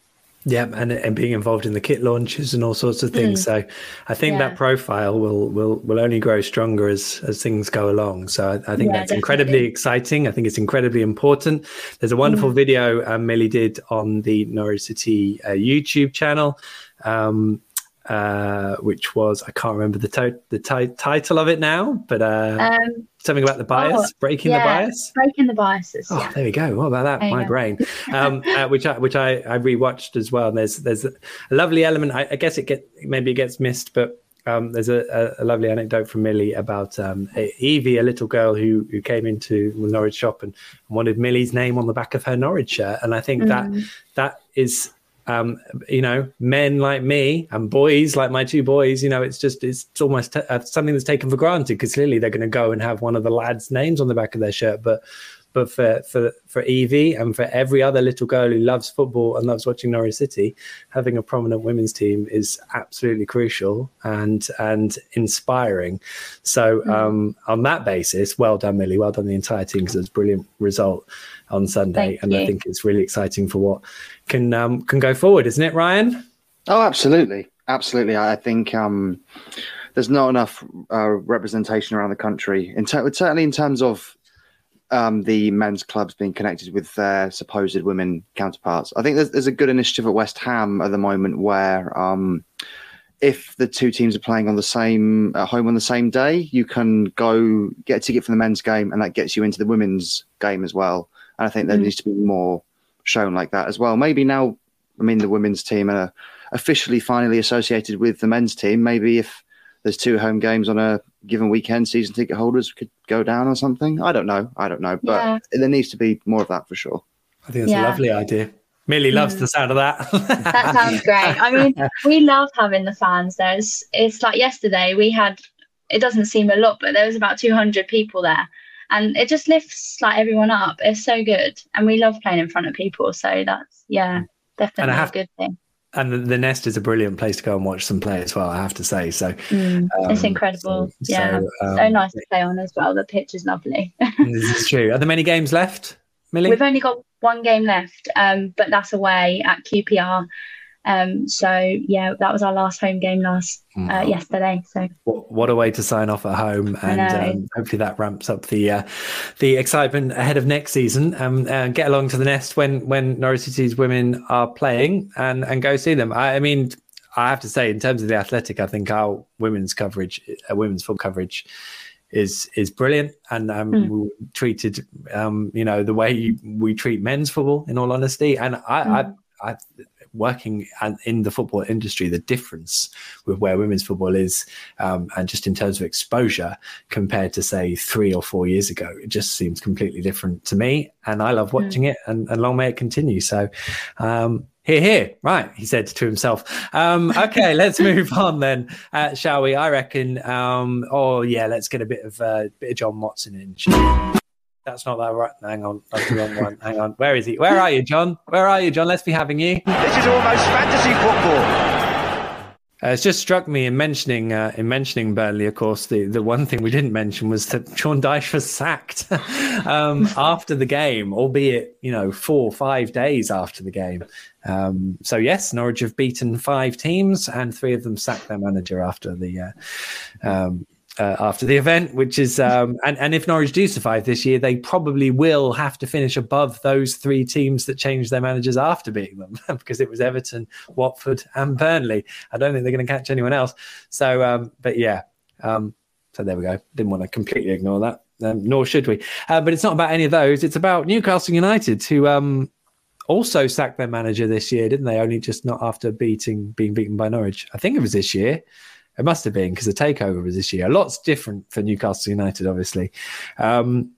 Yeah, and and being involved in the kit launches and all sorts of things. Mm. So I think yeah. that profile will will will only grow stronger as as things go along. So I, I think yeah, that's definitely. incredibly exciting. I think it's incredibly important. There's a wonderful mm. video um, Millie did on the Norwich City uh, YouTube channel. Um, uh, which was I can't remember the to- the t- title of it now, but uh, um, something about the bias, oh, breaking yeah, the bias, breaking the biases. Oh, yeah. there we go. What about that? There My brain, um, uh, which I which I, I rewatched as well. And there's there's a lovely element. I, I guess it get maybe it gets missed, but um, there's a, a, lovely anecdote from Millie about um, Evie, a little girl who who came into the Norwich shop and wanted Millie's name on the back of her Norwich shirt, and I think mm. that that is um, you know, men like me and boys like my two boys, you know, it's just it's, almost t- uh, something that's taken for granted because clearly they're going to go and have one of the lads' names on the back of their shirt. But but for for for Evie and for every other little girl who loves football and loves watching Norwich City, having a prominent women's team is absolutely crucial and and inspiring. So mm. um, on that basis, well done, Millie. Well done the entire team because it's a brilliant result on Sunday, Thank and you. I think it's really exciting for what can um, can go forward, isn't it, Ryan? Oh, absolutely, absolutely. I think um, there's not enough uh, representation around the country, in ter- certainly in terms of um, the men's clubs being connected with their supposed women counterparts. I think there's, there's a good initiative at West Ham at the moment where um, if the two teams are playing on the same at home on the same day, you can go get a ticket for the men's game, and that gets you into the women's game as well. And I think there mm. needs to be more shown like that as well. Maybe now, I mean, the women's team are officially finally associated with the men's team. Maybe if there's two home games on a given weekend, season ticket holders could go down or something. I don't know. I don't know. But yeah. there needs to be more of that for sure. I think it's yeah. a lovely idea. Millie loves mm. the sound of that. that sounds great. I mean, we love having the fans there. It's, it's like yesterday we had, it doesn't seem a lot, but there was about 200 people there and it just lifts like everyone up. It's so good, and we love playing in front of people. So that's yeah, definitely have, a good thing. And the, the, Nest is a brilliant place to go and watch them play as well. I have to say, so mm, um, it's incredible. So, yeah, so, um, so, nice to play on as well. The pitch is lovely. this is true. Are there many games left? Millie? We've only got one game left, um, but that's away at QPR. Um, so yeah, that was our last home game last uh, yesterday. So what, what, a way to sign off at home, and um, hopefully that ramps up the uh, the excitement ahead of next season. Um, and get along to the nest when when Norwich City's women are playing, and and go see them. I, I mean, I have to say, in terms of the athletic, I think our women's coverage, uh, women's football coverage is is brilliant and um, mm. we treated um, you know the way we treat men's football in all honesty and I, mm. I, I working in the football industry the difference with where women's football is um, and just in terms of exposure compared to say three or four years ago it just seems completely different to me and I love watching mm. it and, and long may it continue so um, here, here. Right, he said to himself. Um, okay, let's move on then, uh, shall we? I reckon. Um, oh yeah, let's get a bit of uh, bit of John Watson in. That's not that right. Hang on, that's the wrong one. Hang on. Where is he? Where are you, John? Where are you, John? Let's be having you. This is almost fantasy football. Uh, it's just struck me in mentioning uh, in mentioning Burnley. Of course, the, the one thing we didn't mention was that Sean Dyche was sacked um, after the game, albeit you know four or five days after the game. Um, so yes, Norwich have beaten five teams, and three of them sacked their manager after the uh, um, uh, after the event, which is um, and and if Norwich do survive this year, they probably will have to finish above those three teams that changed their managers after beating them, because it was Everton, Watford, and Burnley. I don't think they're going to catch anyone else. So, um, but yeah, um, so there we go. Didn't want to completely ignore that, um, nor should we. Uh, but it's not about any of those. It's about Newcastle United, who um, also sacked their manager this year, didn't they? Only just not after beating being beaten by Norwich. I think it was this year. It must have been because the takeover was this year. A lot's different for Newcastle United, obviously. Um,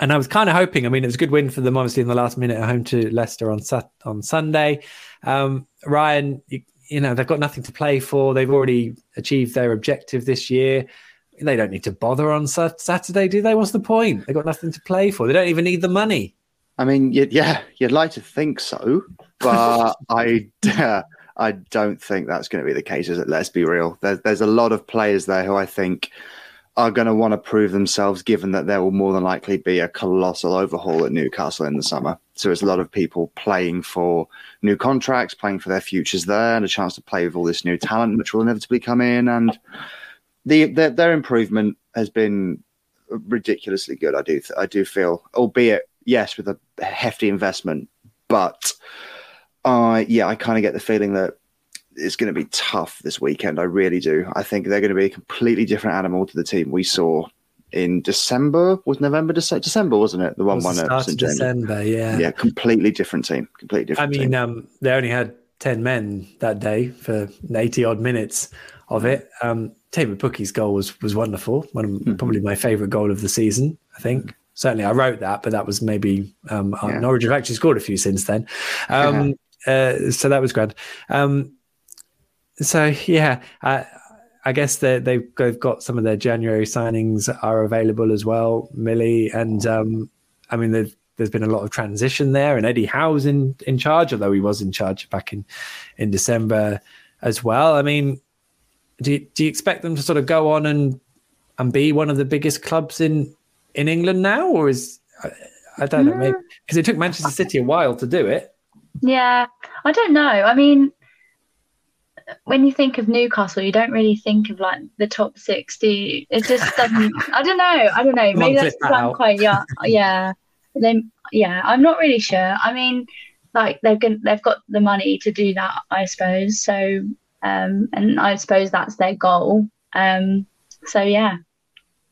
and I was kind of hoping. I mean, it was a good win for them, obviously, in the last minute at home to Leicester on on Sunday. Um, Ryan, you, you know, they've got nothing to play for. They've already achieved their objective this year. They don't need to bother on Saturday, do they? What's the point? They've got nothing to play for. They don't even need the money. I mean, yeah, you'd like to think so, but I, I don't think that's going to be the case. Is it? Let's be real. There's there's a lot of players there who I think are going to want to prove themselves, given that there will more than likely be a colossal overhaul at Newcastle in the summer. So there's a lot of people playing for new contracts, playing for their futures there, and a chance to play with all this new talent, which will inevitably come in. And the, the their improvement has been ridiculously good. I do I do feel, albeit yes, with a hefty investment, but uh, yeah, I kind of get the feeling that it's going to be tough this weekend. I really do. I think they're going to be a completely different animal to the team we saw in December. Was November, December, wasn't it? The one one at St James. December, yeah, yeah, completely different team. Completely different. I mean, um, they only had ten men that day for eighty odd minutes of it. Um, David Pukki's goal was was wonderful. One of mm-hmm. probably my favourite goal of the season. I think certainly I wrote that, but that was maybe um, yeah. Norwich have actually scored a few since then. Um, uh, so that was grand. Um, so yeah, I, I guess they've they've got some of their January signings are available as well, Millie, and um, I mean there's been a lot of transition there, and Eddie Howe's in in charge, although he was in charge back in in December as well. I mean, do you, do you expect them to sort of go on and and be one of the biggest clubs in in England now, or is I, I don't know, maybe because it took Manchester City a while to do it. Yeah, I don't know. I mean, when you think of Newcastle, you don't really think of like the top sixty. It just doesn't. I don't know. I don't know. Maybe that's because I'm quite young. Yeah. Then yeah, I'm not really sure. I mean, like they've got they've got the money to do that, I suppose. So, um, and I suppose that's their goal. Um, so yeah,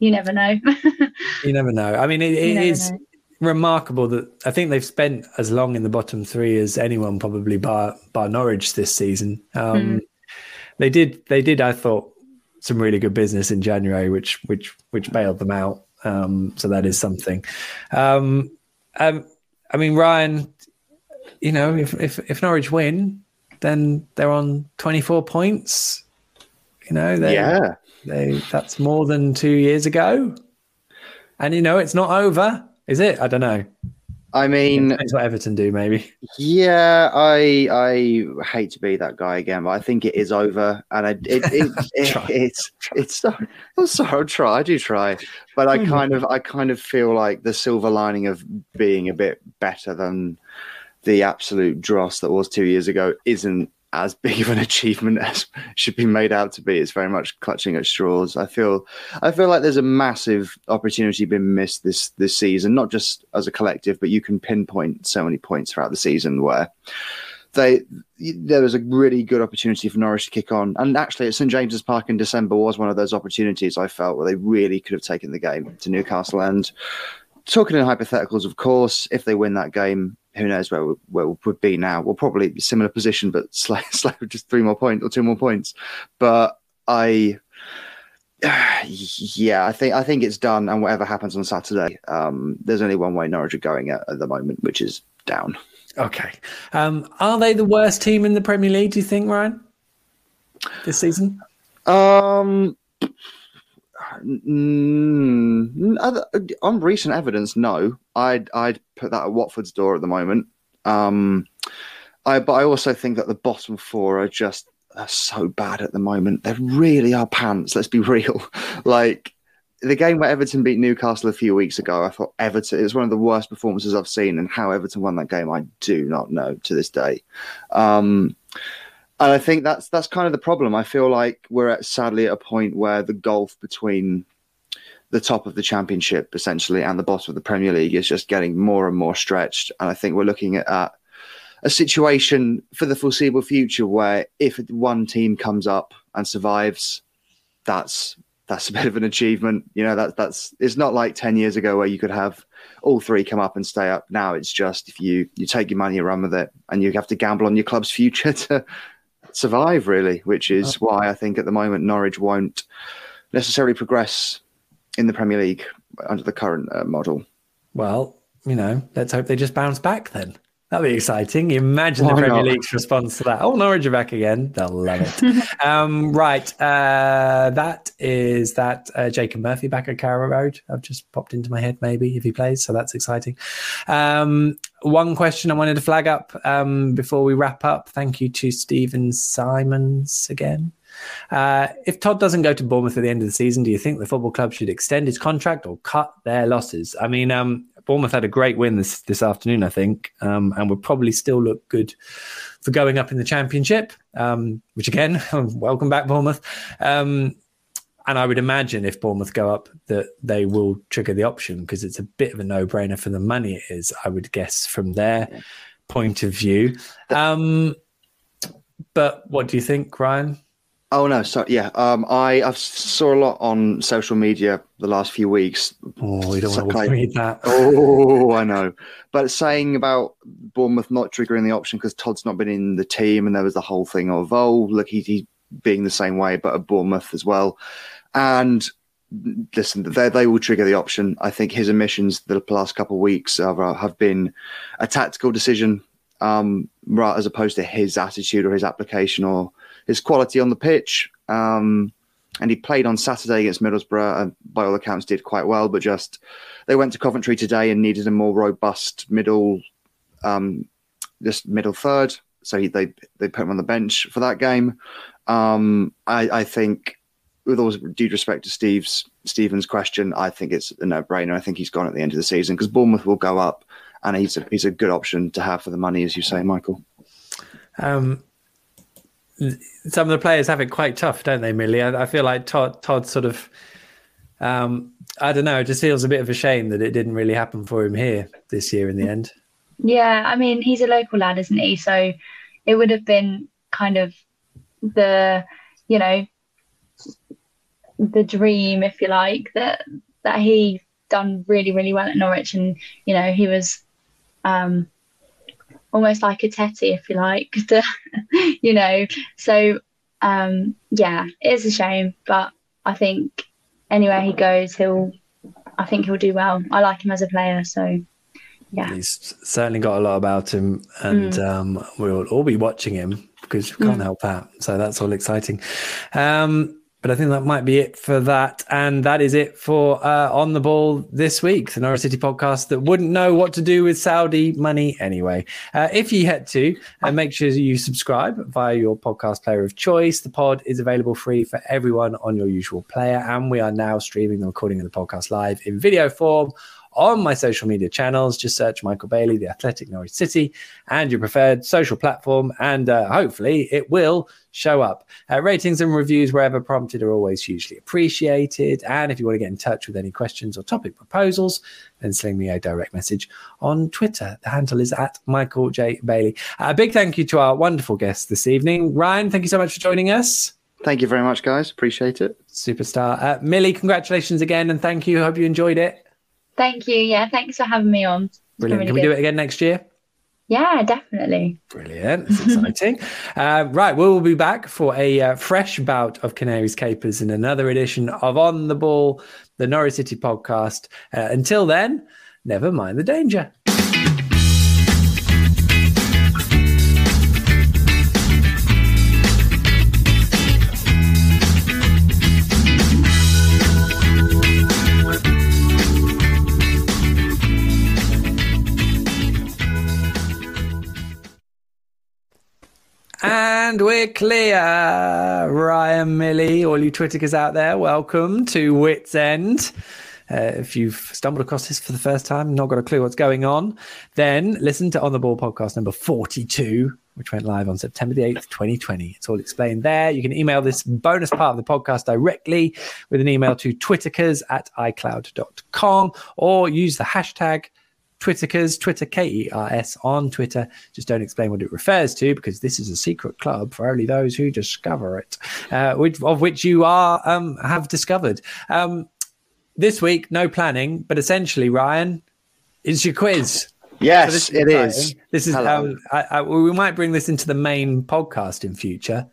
you never know. you never know. I mean, it, it is. Know remarkable that I think they've spent as long in the bottom three as anyone probably bar bar Norwich this season. Um, mm. They did they did I thought some really good business in January, which which which bailed them out. Um, so that is something. Um, um I mean, Ryan, you know, if if if Norwich win, then they're on twenty four points. You know, they, yeah, they that's more than two years ago. And you know, it's not over is it? I don't know. I mean, that's what Everton do, maybe. Yeah, I I hate to be that guy again, but I think it is over, and I, it, it, it, it's it's so I'm sorry, I'll try, I do try, but I mm. kind of I kind of feel like the silver lining of being a bit better than the absolute dross that was two years ago isn't as big of an achievement as should be made out to be. It's very much clutching at straws. I feel I feel like there's a massive opportunity being missed this this season, not just as a collective, but you can pinpoint so many points throughout the season where they there was a really good opportunity for Norwich to kick on. And actually at St James's Park in December was one of those opportunities I felt where they really could have taken the game to Newcastle and talking in hypotheticals, of course, if they win that game, who knows where we, where we would be now? We'll probably be similar position, but slightly, just three more points or two more points. But I, yeah, I think I think it's done. And whatever happens on Saturday, um, there's only one way Norwich are going at, at the moment, which is down. Okay, um, are they the worst team in the Premier League? Do you think, Ryan, this season? Um. Mm, on recent evidence, no. I'd I'd put that at Watford's door at the moment. Um, I but I also think that the bottom four are just are so bad at the moment. They really are pants. Let's be real. like the game where Everton beat Newcastle a few weeks ago, I thought Everton it was one of the worst performances I've seen, and how Everton won that game, I do not know to this day. Um, and I think that's that's kind of the problem. I feel like we're at, sadly at a point where the gulf between the top of the championship essentially and the bottom of the Premier League is just getting more and more stretched. And I think we're looking at, at a situation for the foreseeable future where if one team comes up and survives, that's that's a bit of an achievement. You know, that that's it's not like ten years ago where you could have all three come up and stay up. Now it's just if you you take your money and run with it, and you have to gamble on your club's future to survive, really, which is why I think at the moment Norwich won't necessarily progress in the Premier League under the current uh, model. Well, you know, let's hope they just bounce back then. That'd be exciting. Imagine Why the Premier not? League's response to that. Oh, Norwich are back again. They'll love it. um, right. Uh, that is that uh, Jacob Murphy back at Carrow Road. I've just popped into my head, maybe, if he plays. So that's exciting. Um, one question I wanted to flag up um, before we wrap up. Thank you to Stephen Simons again. Uh, if Todd doesn't go to Bournemouth at the end of the season, do you think the football club should extend his contract or cut their losses? I mean, um, Bournemouth had a great win this this afternoon, I think, um, and would probably still look good for going up in the championship. Um, which again, welcome back, Bournemouth. Um, and I would imagine if Bournemouth go up, that they will trigger the option because it's a bit of a no brainer for the money it is. I would guess from their point of view. Um, but what do you think, Ryan? Oh no, so Yeah, um, I I've saw a lot on social media the last few weeks. Oh, we don't want to read that. Oh, I know. But saying about Bournemouth not triggering the option because Todd's not been in the team, and there was the whole thing of oh, look, he's he being the same way, but at Bournemouth as well. And listen, they they will trigger the option. I think his emissions the last couple of weeks have, have been a tactical decision, um, right, as opposed to his attitude or his application or his quality on the pitch. Um, and he played on Saturday against Middlesbrough, and by all accounts did quite well. But just they went to Coventry today and needed a more robust middle, um, just middle third. So he, they they put him on the bench for that game. Um, I, I think, with all due respect to Steve's Stephen's question, I think it's a no brainer. I think he's gone at the end of the season because Bournemouth will go up, and he's a, he's a good option to have for the money, as you say, Michael. Um, some of the players have it quite tough, don't they, Millie? I, I feel like Todd, Todd sort of, um, I don't know, it just feels a bit of a shame that it didn't really happen for him here this year in the end. Yeah, I mean, he's a local lad, isn't he? So it would have been kind of the, you know, the dream, if you like, that that he done really, really well at Norwich, and you know, he was um, almost like a Tettey, if you like, to, you know. So um, yeah, it is a shame, but I think anywhere he goes, he'll. I think he'll do well. I like him as a player, so yeah. He's certainly got a lot about him, and mm. um, we'll all be watching him because you can't mm. help that. So that's all exciting. Um, but I think that might be it for that. And that is it for uh, On the Ball this week, the Norwich City podcast that wouldn't know what to do with Saudi money anyway. Uh, if you head to, and uh, make sure you subscribe via your podcast player of choice. The pod is available free for everyone on your usual player. And we are now streaming the recording of the podcast live in video form on my social media channels. Just search Michael Bailey, The Athletic Norwich City, and your preferred social platform, and uh, hopefully it will show up. Uh, ratings and reviews, wherever prompted, are always hugely appreciated. And if you want to get in touch with any questions or topic proposals, then sling me a direct message on Twitter. The handle is at Michael J. Bailey. A big thank you to our wonderful guests this evening. Ryan, thank you so much for joining us. Thank you very much, guys. Appreciate it. Superstar. Uh, Millie, congratulations again and thank you. Hope you enjoyed it. Thank you. Yeah, thanks for having me on. Brilliant. Really Can we good. do it again next year? Yeah, definitely. Brilliant. It's exciting. uh, right. We'll be back for a uh, fresh bout of Canaries Capers in another edition of On the Ball, the Norwich City podcast. Uh, until then, never mind the danger. And we're clear. Ryan Millie, all you Twitterkers out there, welcome to Wits End. Uh, if you've stumbled across this for the first time, not got a clue what's going on, then listen to On the Ball podcast number 42, which went live on September the 8th, 2020. It's all explained there. You can email this bonus part of the podcast directly with an email to twitterkers at icloud.com or use the hashtag Twitterkers, Twitter K E R S on Twitter. Just don't explain what it refers to because this is a secret club for only those who discover it, uh, which, of which you are um, have discovered. Um, this week, no planning, but essentially, Ryan, it's your quiz. Yes, so it is. This is Hello. how I, I, we might bring this into the main podcast in future.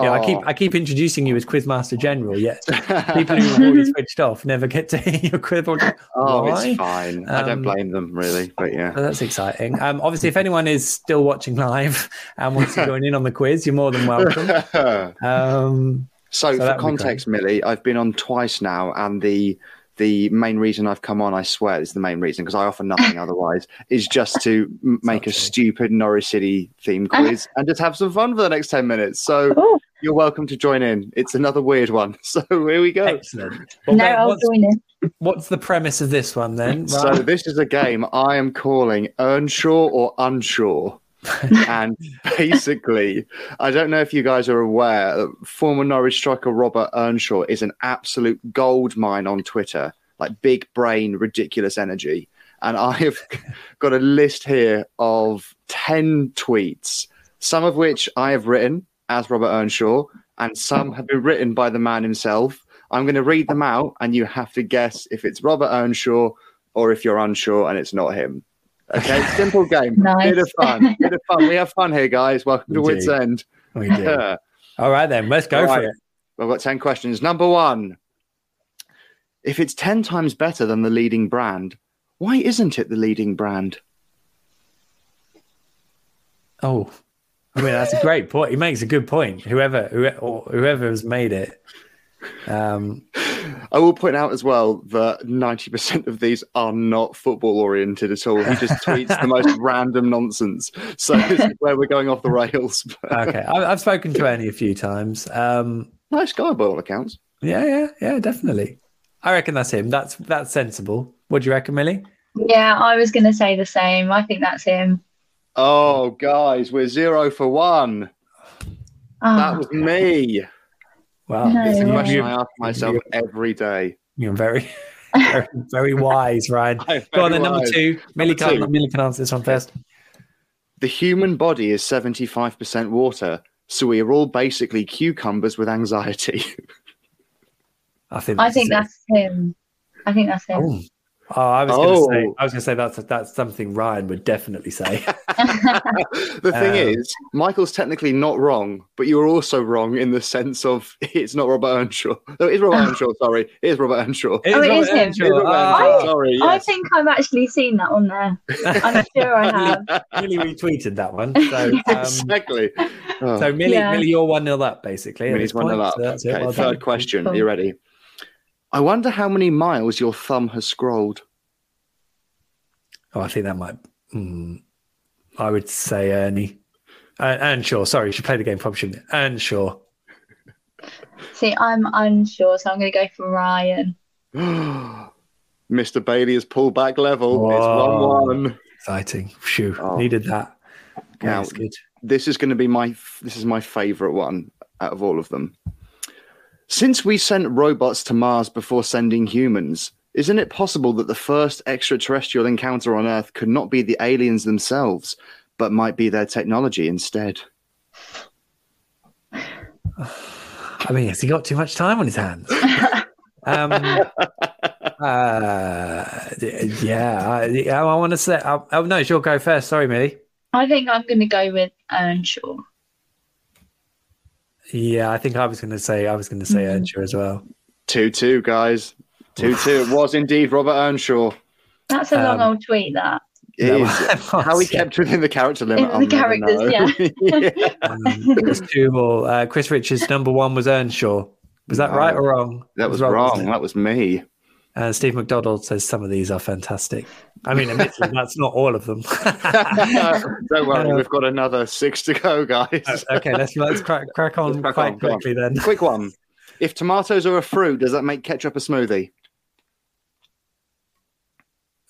Yeah, I keep oh. I keep introducing you as Quizmaster General, yet people who have already switched off never get to hear your quiz. Oh, Why? it's fine. Um, I don't um, blame them really, but yeah, that's exciting. Um, obviously, if anyone is still watching live and wants to join in on the quiz, you're more than welcome. Um, so, so for context, Millie, I've been on twice now, and the the main reason I've come on, I swear, is the main reason because I offer nothing otherwise, is just to m- make a stupid Norwich City theme quiz and just have some fun for the next 10 minutes. So you're welcome to join in. It's another weird one. So here we go. Excellent. Well, no, I'll join in. What's the premise of this one then? So this is a game I am calling Earnshaw or Unsure. and basically, I don't know if you guys are aware, former Norwich striker Robert Earnshaw is an absolute gold mine on Twitter, like big brain, ridiculous energy. And I have got a list here of 10 tweets, some of which I have written as Robert Earnshaw, and some have been written by the man himself. I'm going to read them out, and you have to guess if it's Robert Earnshaw or if you're unsure and it's not him. Okay, simple game. nice. Bit of fun. Bit of fun. We have fun here, guys. Welcome to Wits End. We do. All right, then. Let's go for it. I've got 10 questions. Number one If it's 10 times better than the leading brand, why isn't it the leading brand? Oh, I mean, that's a great point. He makes a good point. Whoever, whoever, whoever has made it. Um, I will point out as well that 90% of these are not football oriented at all. He just tweets the most random nonsense. So this is where we're going off the rails. okay. I've spoken to Annie a few times. Um, nice guy by all accounts. Yeah, yeah, yeah, definitely. I reckon that's him. That's that's sensible. What do you reckon, Millie? Yeah, I was going to say the same. I think that's him. Oh, guys, we're zero for one. Oh. That was me. Wow, no. it's a question I ask myself every day. You're very, very, very wise, Ryan. Go on, then number two. Millie can, Millie can answer this one first. The human body is 75% water, so we are all basically cucumbers with anxiety. I think. I think that's him. I think that's him. Oh, Oh, I was going to say, I was going to say that's that's something Ryan would definitely say. the thing um, is, Michael's technically not wrong, but you're also wrong in the sense of it's not Robert Earnshaw. No, it is Robert Earnshaw. Sorry, it is Robert Earnshaw. It oh, it is him. Earnshaw. I, sorry, yes. I think I've actually seen that on there. I'm sure I have. Millie retweeted that one. So, um, exactly. Oh. So Millie, yeah. Millie, you're one 0 up basically. Millie's one 0 up. So okay, well third question. Cool. Are you ready? I wonder how many miles your thumb has scrolled. Oh, I think that might. Mm, I would say Ernie. Uh, Earnshaw. Sorry, you should play the game properly. shouldn't Earnshaw. See, I'm unsure, so I'm going to go for Ryan. Mr. Bailey has pulled back level. Whoa. It's 1 1. Exciting. Phew. Oh. Needed that. Now, That's good. This is going to be my this is my favorite one out of all of them. Since we sent robots to Mars before sending humans, isn't it possible that the first extraterrestrial encounter on Earth could not be the aliens themselves, but might be their technology instead? I mean, has he got too much time on his hands? um, uh, yeah, I, I want to say. Oh, oh no, you'll go first. Sorry, Millie. I think I'm going to go with Earnshaw. Yeah, I think I was going to say I was going to say mm-hmm. Earnshaw as well. Two two guys. Two two. It was indeed Robert Earnshaw. That's a long um, old tweet. That. It no. How he kept within the character limit. the characters, yeah. yeah. Um, two more. Uh, Chris Richards' number one was Earnshaw. Was that right or wrong? That was, was wrong. wrong. That was me. Uh, Steve McDonald says some of these are fantastic. I mean, admittedly, that's not all of them. Don't worry, uh, we've got another six to go, guys. Uh, okay, let's let's crack, crack on crack quite on, quickly on. then. Quick one. If tomatoes are a fruit, does that make ketchup a smoothie?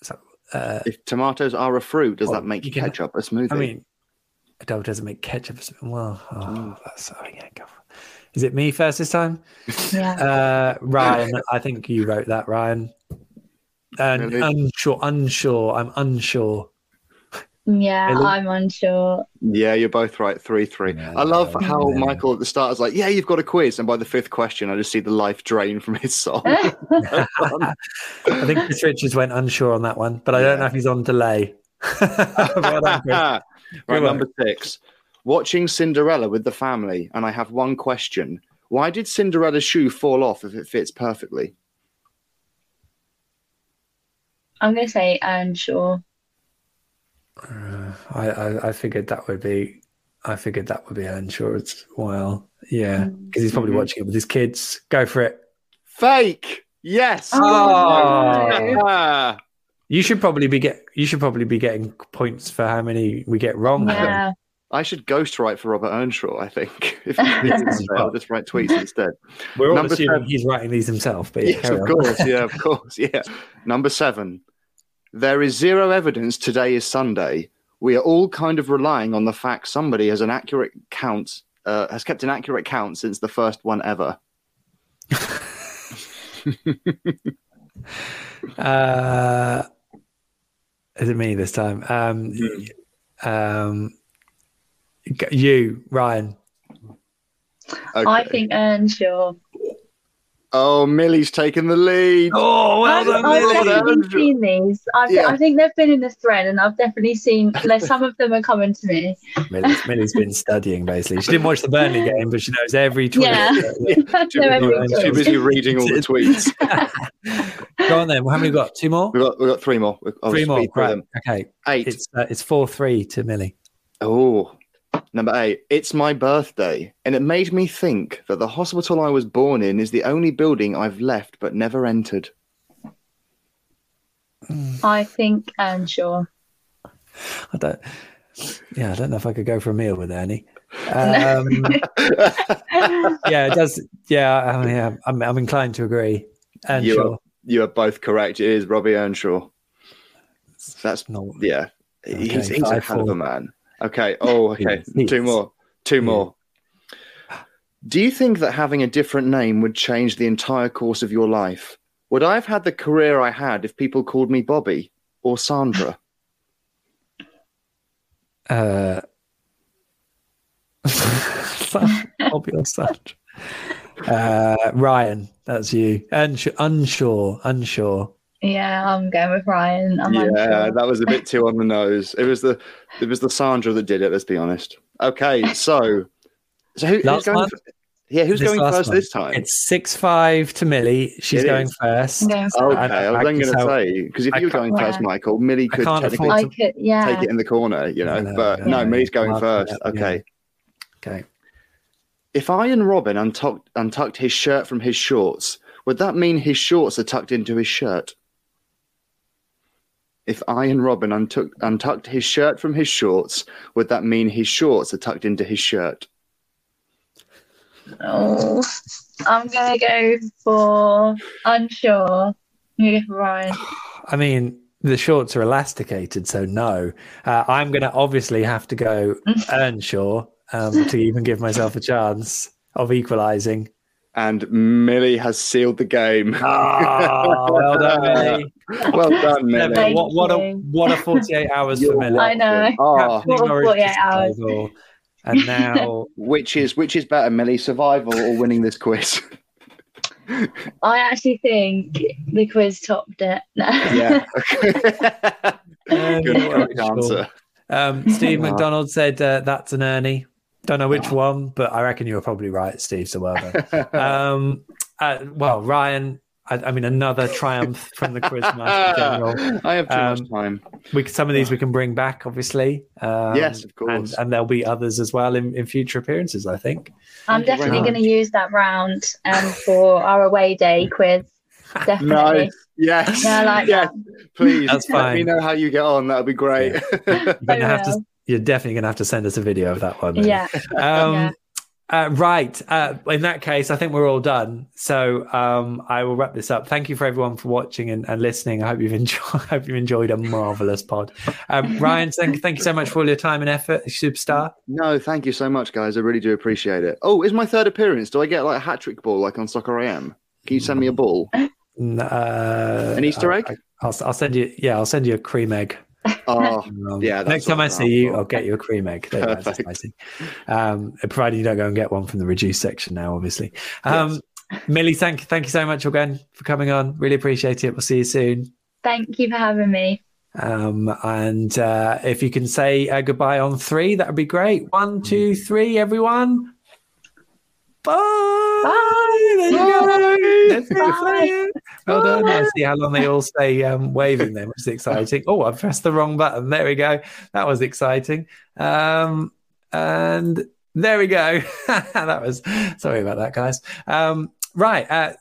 So, uh, if tomatoes are a fruit, does well, that make ketchup can, a smoothie? I mean, it doesn't make ketchup. a smoothie. Well, oh, mm. that's, oh, yeah, go. Is it me first this time? Yeah. Uh, Ryan, I think you wrote that, Ryan. And really? unsure, unsure. I'm unsure. Yeah, really? I'm unsure. Yeah, you're both right. Three, three. Yeah, I love yeah, how yeah. Michael at the start is like, "Yeah, you've got a quiz," and by the fifth question, I just see the life drain from his soul. I think Chris Richards went unsure on that one, but I don't know if he's on delay. right, number six. Watching Cinderella with the family, and I have one question: Why did Cinderella's shoe fall off if it fits perfectly? I'm going to say unsure. Uh, I, I, I figured that would be I figured that would be unsure as well. Yeah, because he's probably mm-hmm. watching it with his kids. Go for it. Fake. Yes. Oh, oh. you should probably be get. You should probably be getting points for how many we get wrong. Yeah. I should ghostwrite for Robert Earnshaw. I think if I'll just write tweets instead. We're all Number assuming seven. he's writing these himself, but yes, of course, yeah, of course, yeah. Number seven. There is zero evidence today is Sunday. We are all kind of relying on the fact somebody has an accurate count, uh, has kept an accurate count since the first one ever. uh, is it me this time? Um, um, you, Ryan. Okay. I think Earnshaw. Oh, Millie's taken the lead. Oh, well I've, done, I've definitely seen these. I've, yeah. I think they've been in the thread, and I've definitely seen. Like, some of them are coming to me. Millie's, Millie's been studying basically. She didn't watch the Burnley game, but she knows every tweet. Yeah, yeah. She's busy reading all the tweets. Go on then. How many got? Two more. We got we got three more. I'll three more. Right. Okay. Eight. It's uh, it's four three to Millie. Oh, Number eight, it's my birthday, and it made me think that the hospital I was born in is the only building I've left but never entered. I think Earnshaw. I don't. Yeah, I don't know if I could go for a meal with Ernie. Um, yeah, it does. Yeah, I mean, yeah, I'm, I'm inclined to agree. Earnshaw. You are, you are both correct. It is Robbie Earnshaw. That's not. Yeah, okay, he's, he's a hell of a man. Okay. Oh, okay. Two more. Two more. Do you think that having a different name would change the entire course of your life? Would I have had the career I had if people called me Bobby or Sandra? Uh, Bobby or Sandra. Uh, Ryan, that's you. Unsure, unsure, unsure. Yeah, I'm going with Ryan. I'm yeah, unsure. that was a bit too on the nose. It was the it was the Sandra that did it. Let's be honest. Okay, so so who, who's going? one? f- yeah, who's This going first one. this time? It's six five to Millie. She's It going is. first. I'm Okay, I, I- was I then going to say because if I you were can't- going first, Michael, Millie could can't technically afford I could, yeah. take it in the corner, you know. I know, but yeah. no, Millie's going first. yeah. Okay. Okay. If I and Robin untucked, untucked his shirt from his shorts, would that mean his shorts are tucked into his shirt? If Iron Robin untuck, untucked his shirt from his shorts, would that mean his shorts are tucked into his shirt? Oh, I'm gonna go for unsure. I'm gonna go for Ryan. I mean, the shorts are elasticated, so no. Uh, I'm going to obviously have to go Earnshaw um, to even give myself a chance of equalising. And Millie has sealed the game. Ah, well done, Millie. well done, Millie. Thank what, what a what a 48 hours for You're Millie. I know. Oh, What a 48 hours. survival. And now, which is which is better, Millie? Survival or winning this quiz? I actually think the quiz topped it. No. yeah. Um, Good answer. um, Steve McDonald said uh, that's an Ernie. Don't know which one, but I reckon you were probably right, Steve. So well um, uh, well, Ryan, I, I mean, another triumph from the Quizmaster General. I have too Um, much time. We some of these we can bring back, obviously. Um, Yes, of course. and, and there'll be others as well in, in future appearances. I think. I'm Thank definitely going to use that round um, for our away day quiz. Definitely. Nice. Yes. Yeah, like yes. Please. That's fine. Let me know how you get on. That would be great. You're gonna have to. Will. You're definitely gonna have to send us a video of that one. Millie. Yeah. Um, Yeah. uh, right. Uh, in that case, I think we're all done. So um, I will wrap this up. Thank you for everyone for watching and, and listening. I hope you've enjoyed. Hope you've enjoyed a marvelous pod. Um, Ryan, thank, thank you so much for all your time and effort, you superstar. no, thank you so much, guys. I really do appreciate it. Oh, is my third appearance? Do I get like a hat trick ball like on Soccer AM? Can you send me a ball? Uh, An Easter I- egg? I, will I'll send you. Yeah, I'll send you a cream egg. Oh, Um, Yeah, that's next time I see you, after. I'll get you a cream egg. There you that's Perfect. Um, provided you don't go and get one from the reduced section now, obviously. Um, Millie, thank thank you so much again for coming on. Really appreciate it. We'll see you soon. Thank you for having me. Um, and uh, if you can say uh, goodbye on three, that would be great. One, two, three, everyone. Bye. Bye. There you go. Let's go, Bye. Well done. Bye. I see how long they all stay um, waving them, which is exciting. Oh, I pressed the wrong button. There we go. That was exciting. Um, and there we go. that was sorry about that, guys. Um, right. Uh,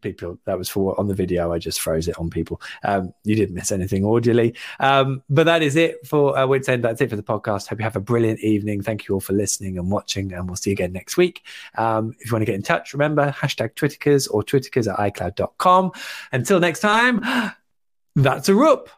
people that was for on the video i just froze it on people. Um you didn't miss anything audially. Um but that is it for uh, wits end. That's it for the podcast. Hope you have a brilliant evening. Thank you all for listening and watching and we'll see you again next week. Um if you want to get in touch remember hashtag twitterkers or twitterkers at icloud.com until next time that's a roop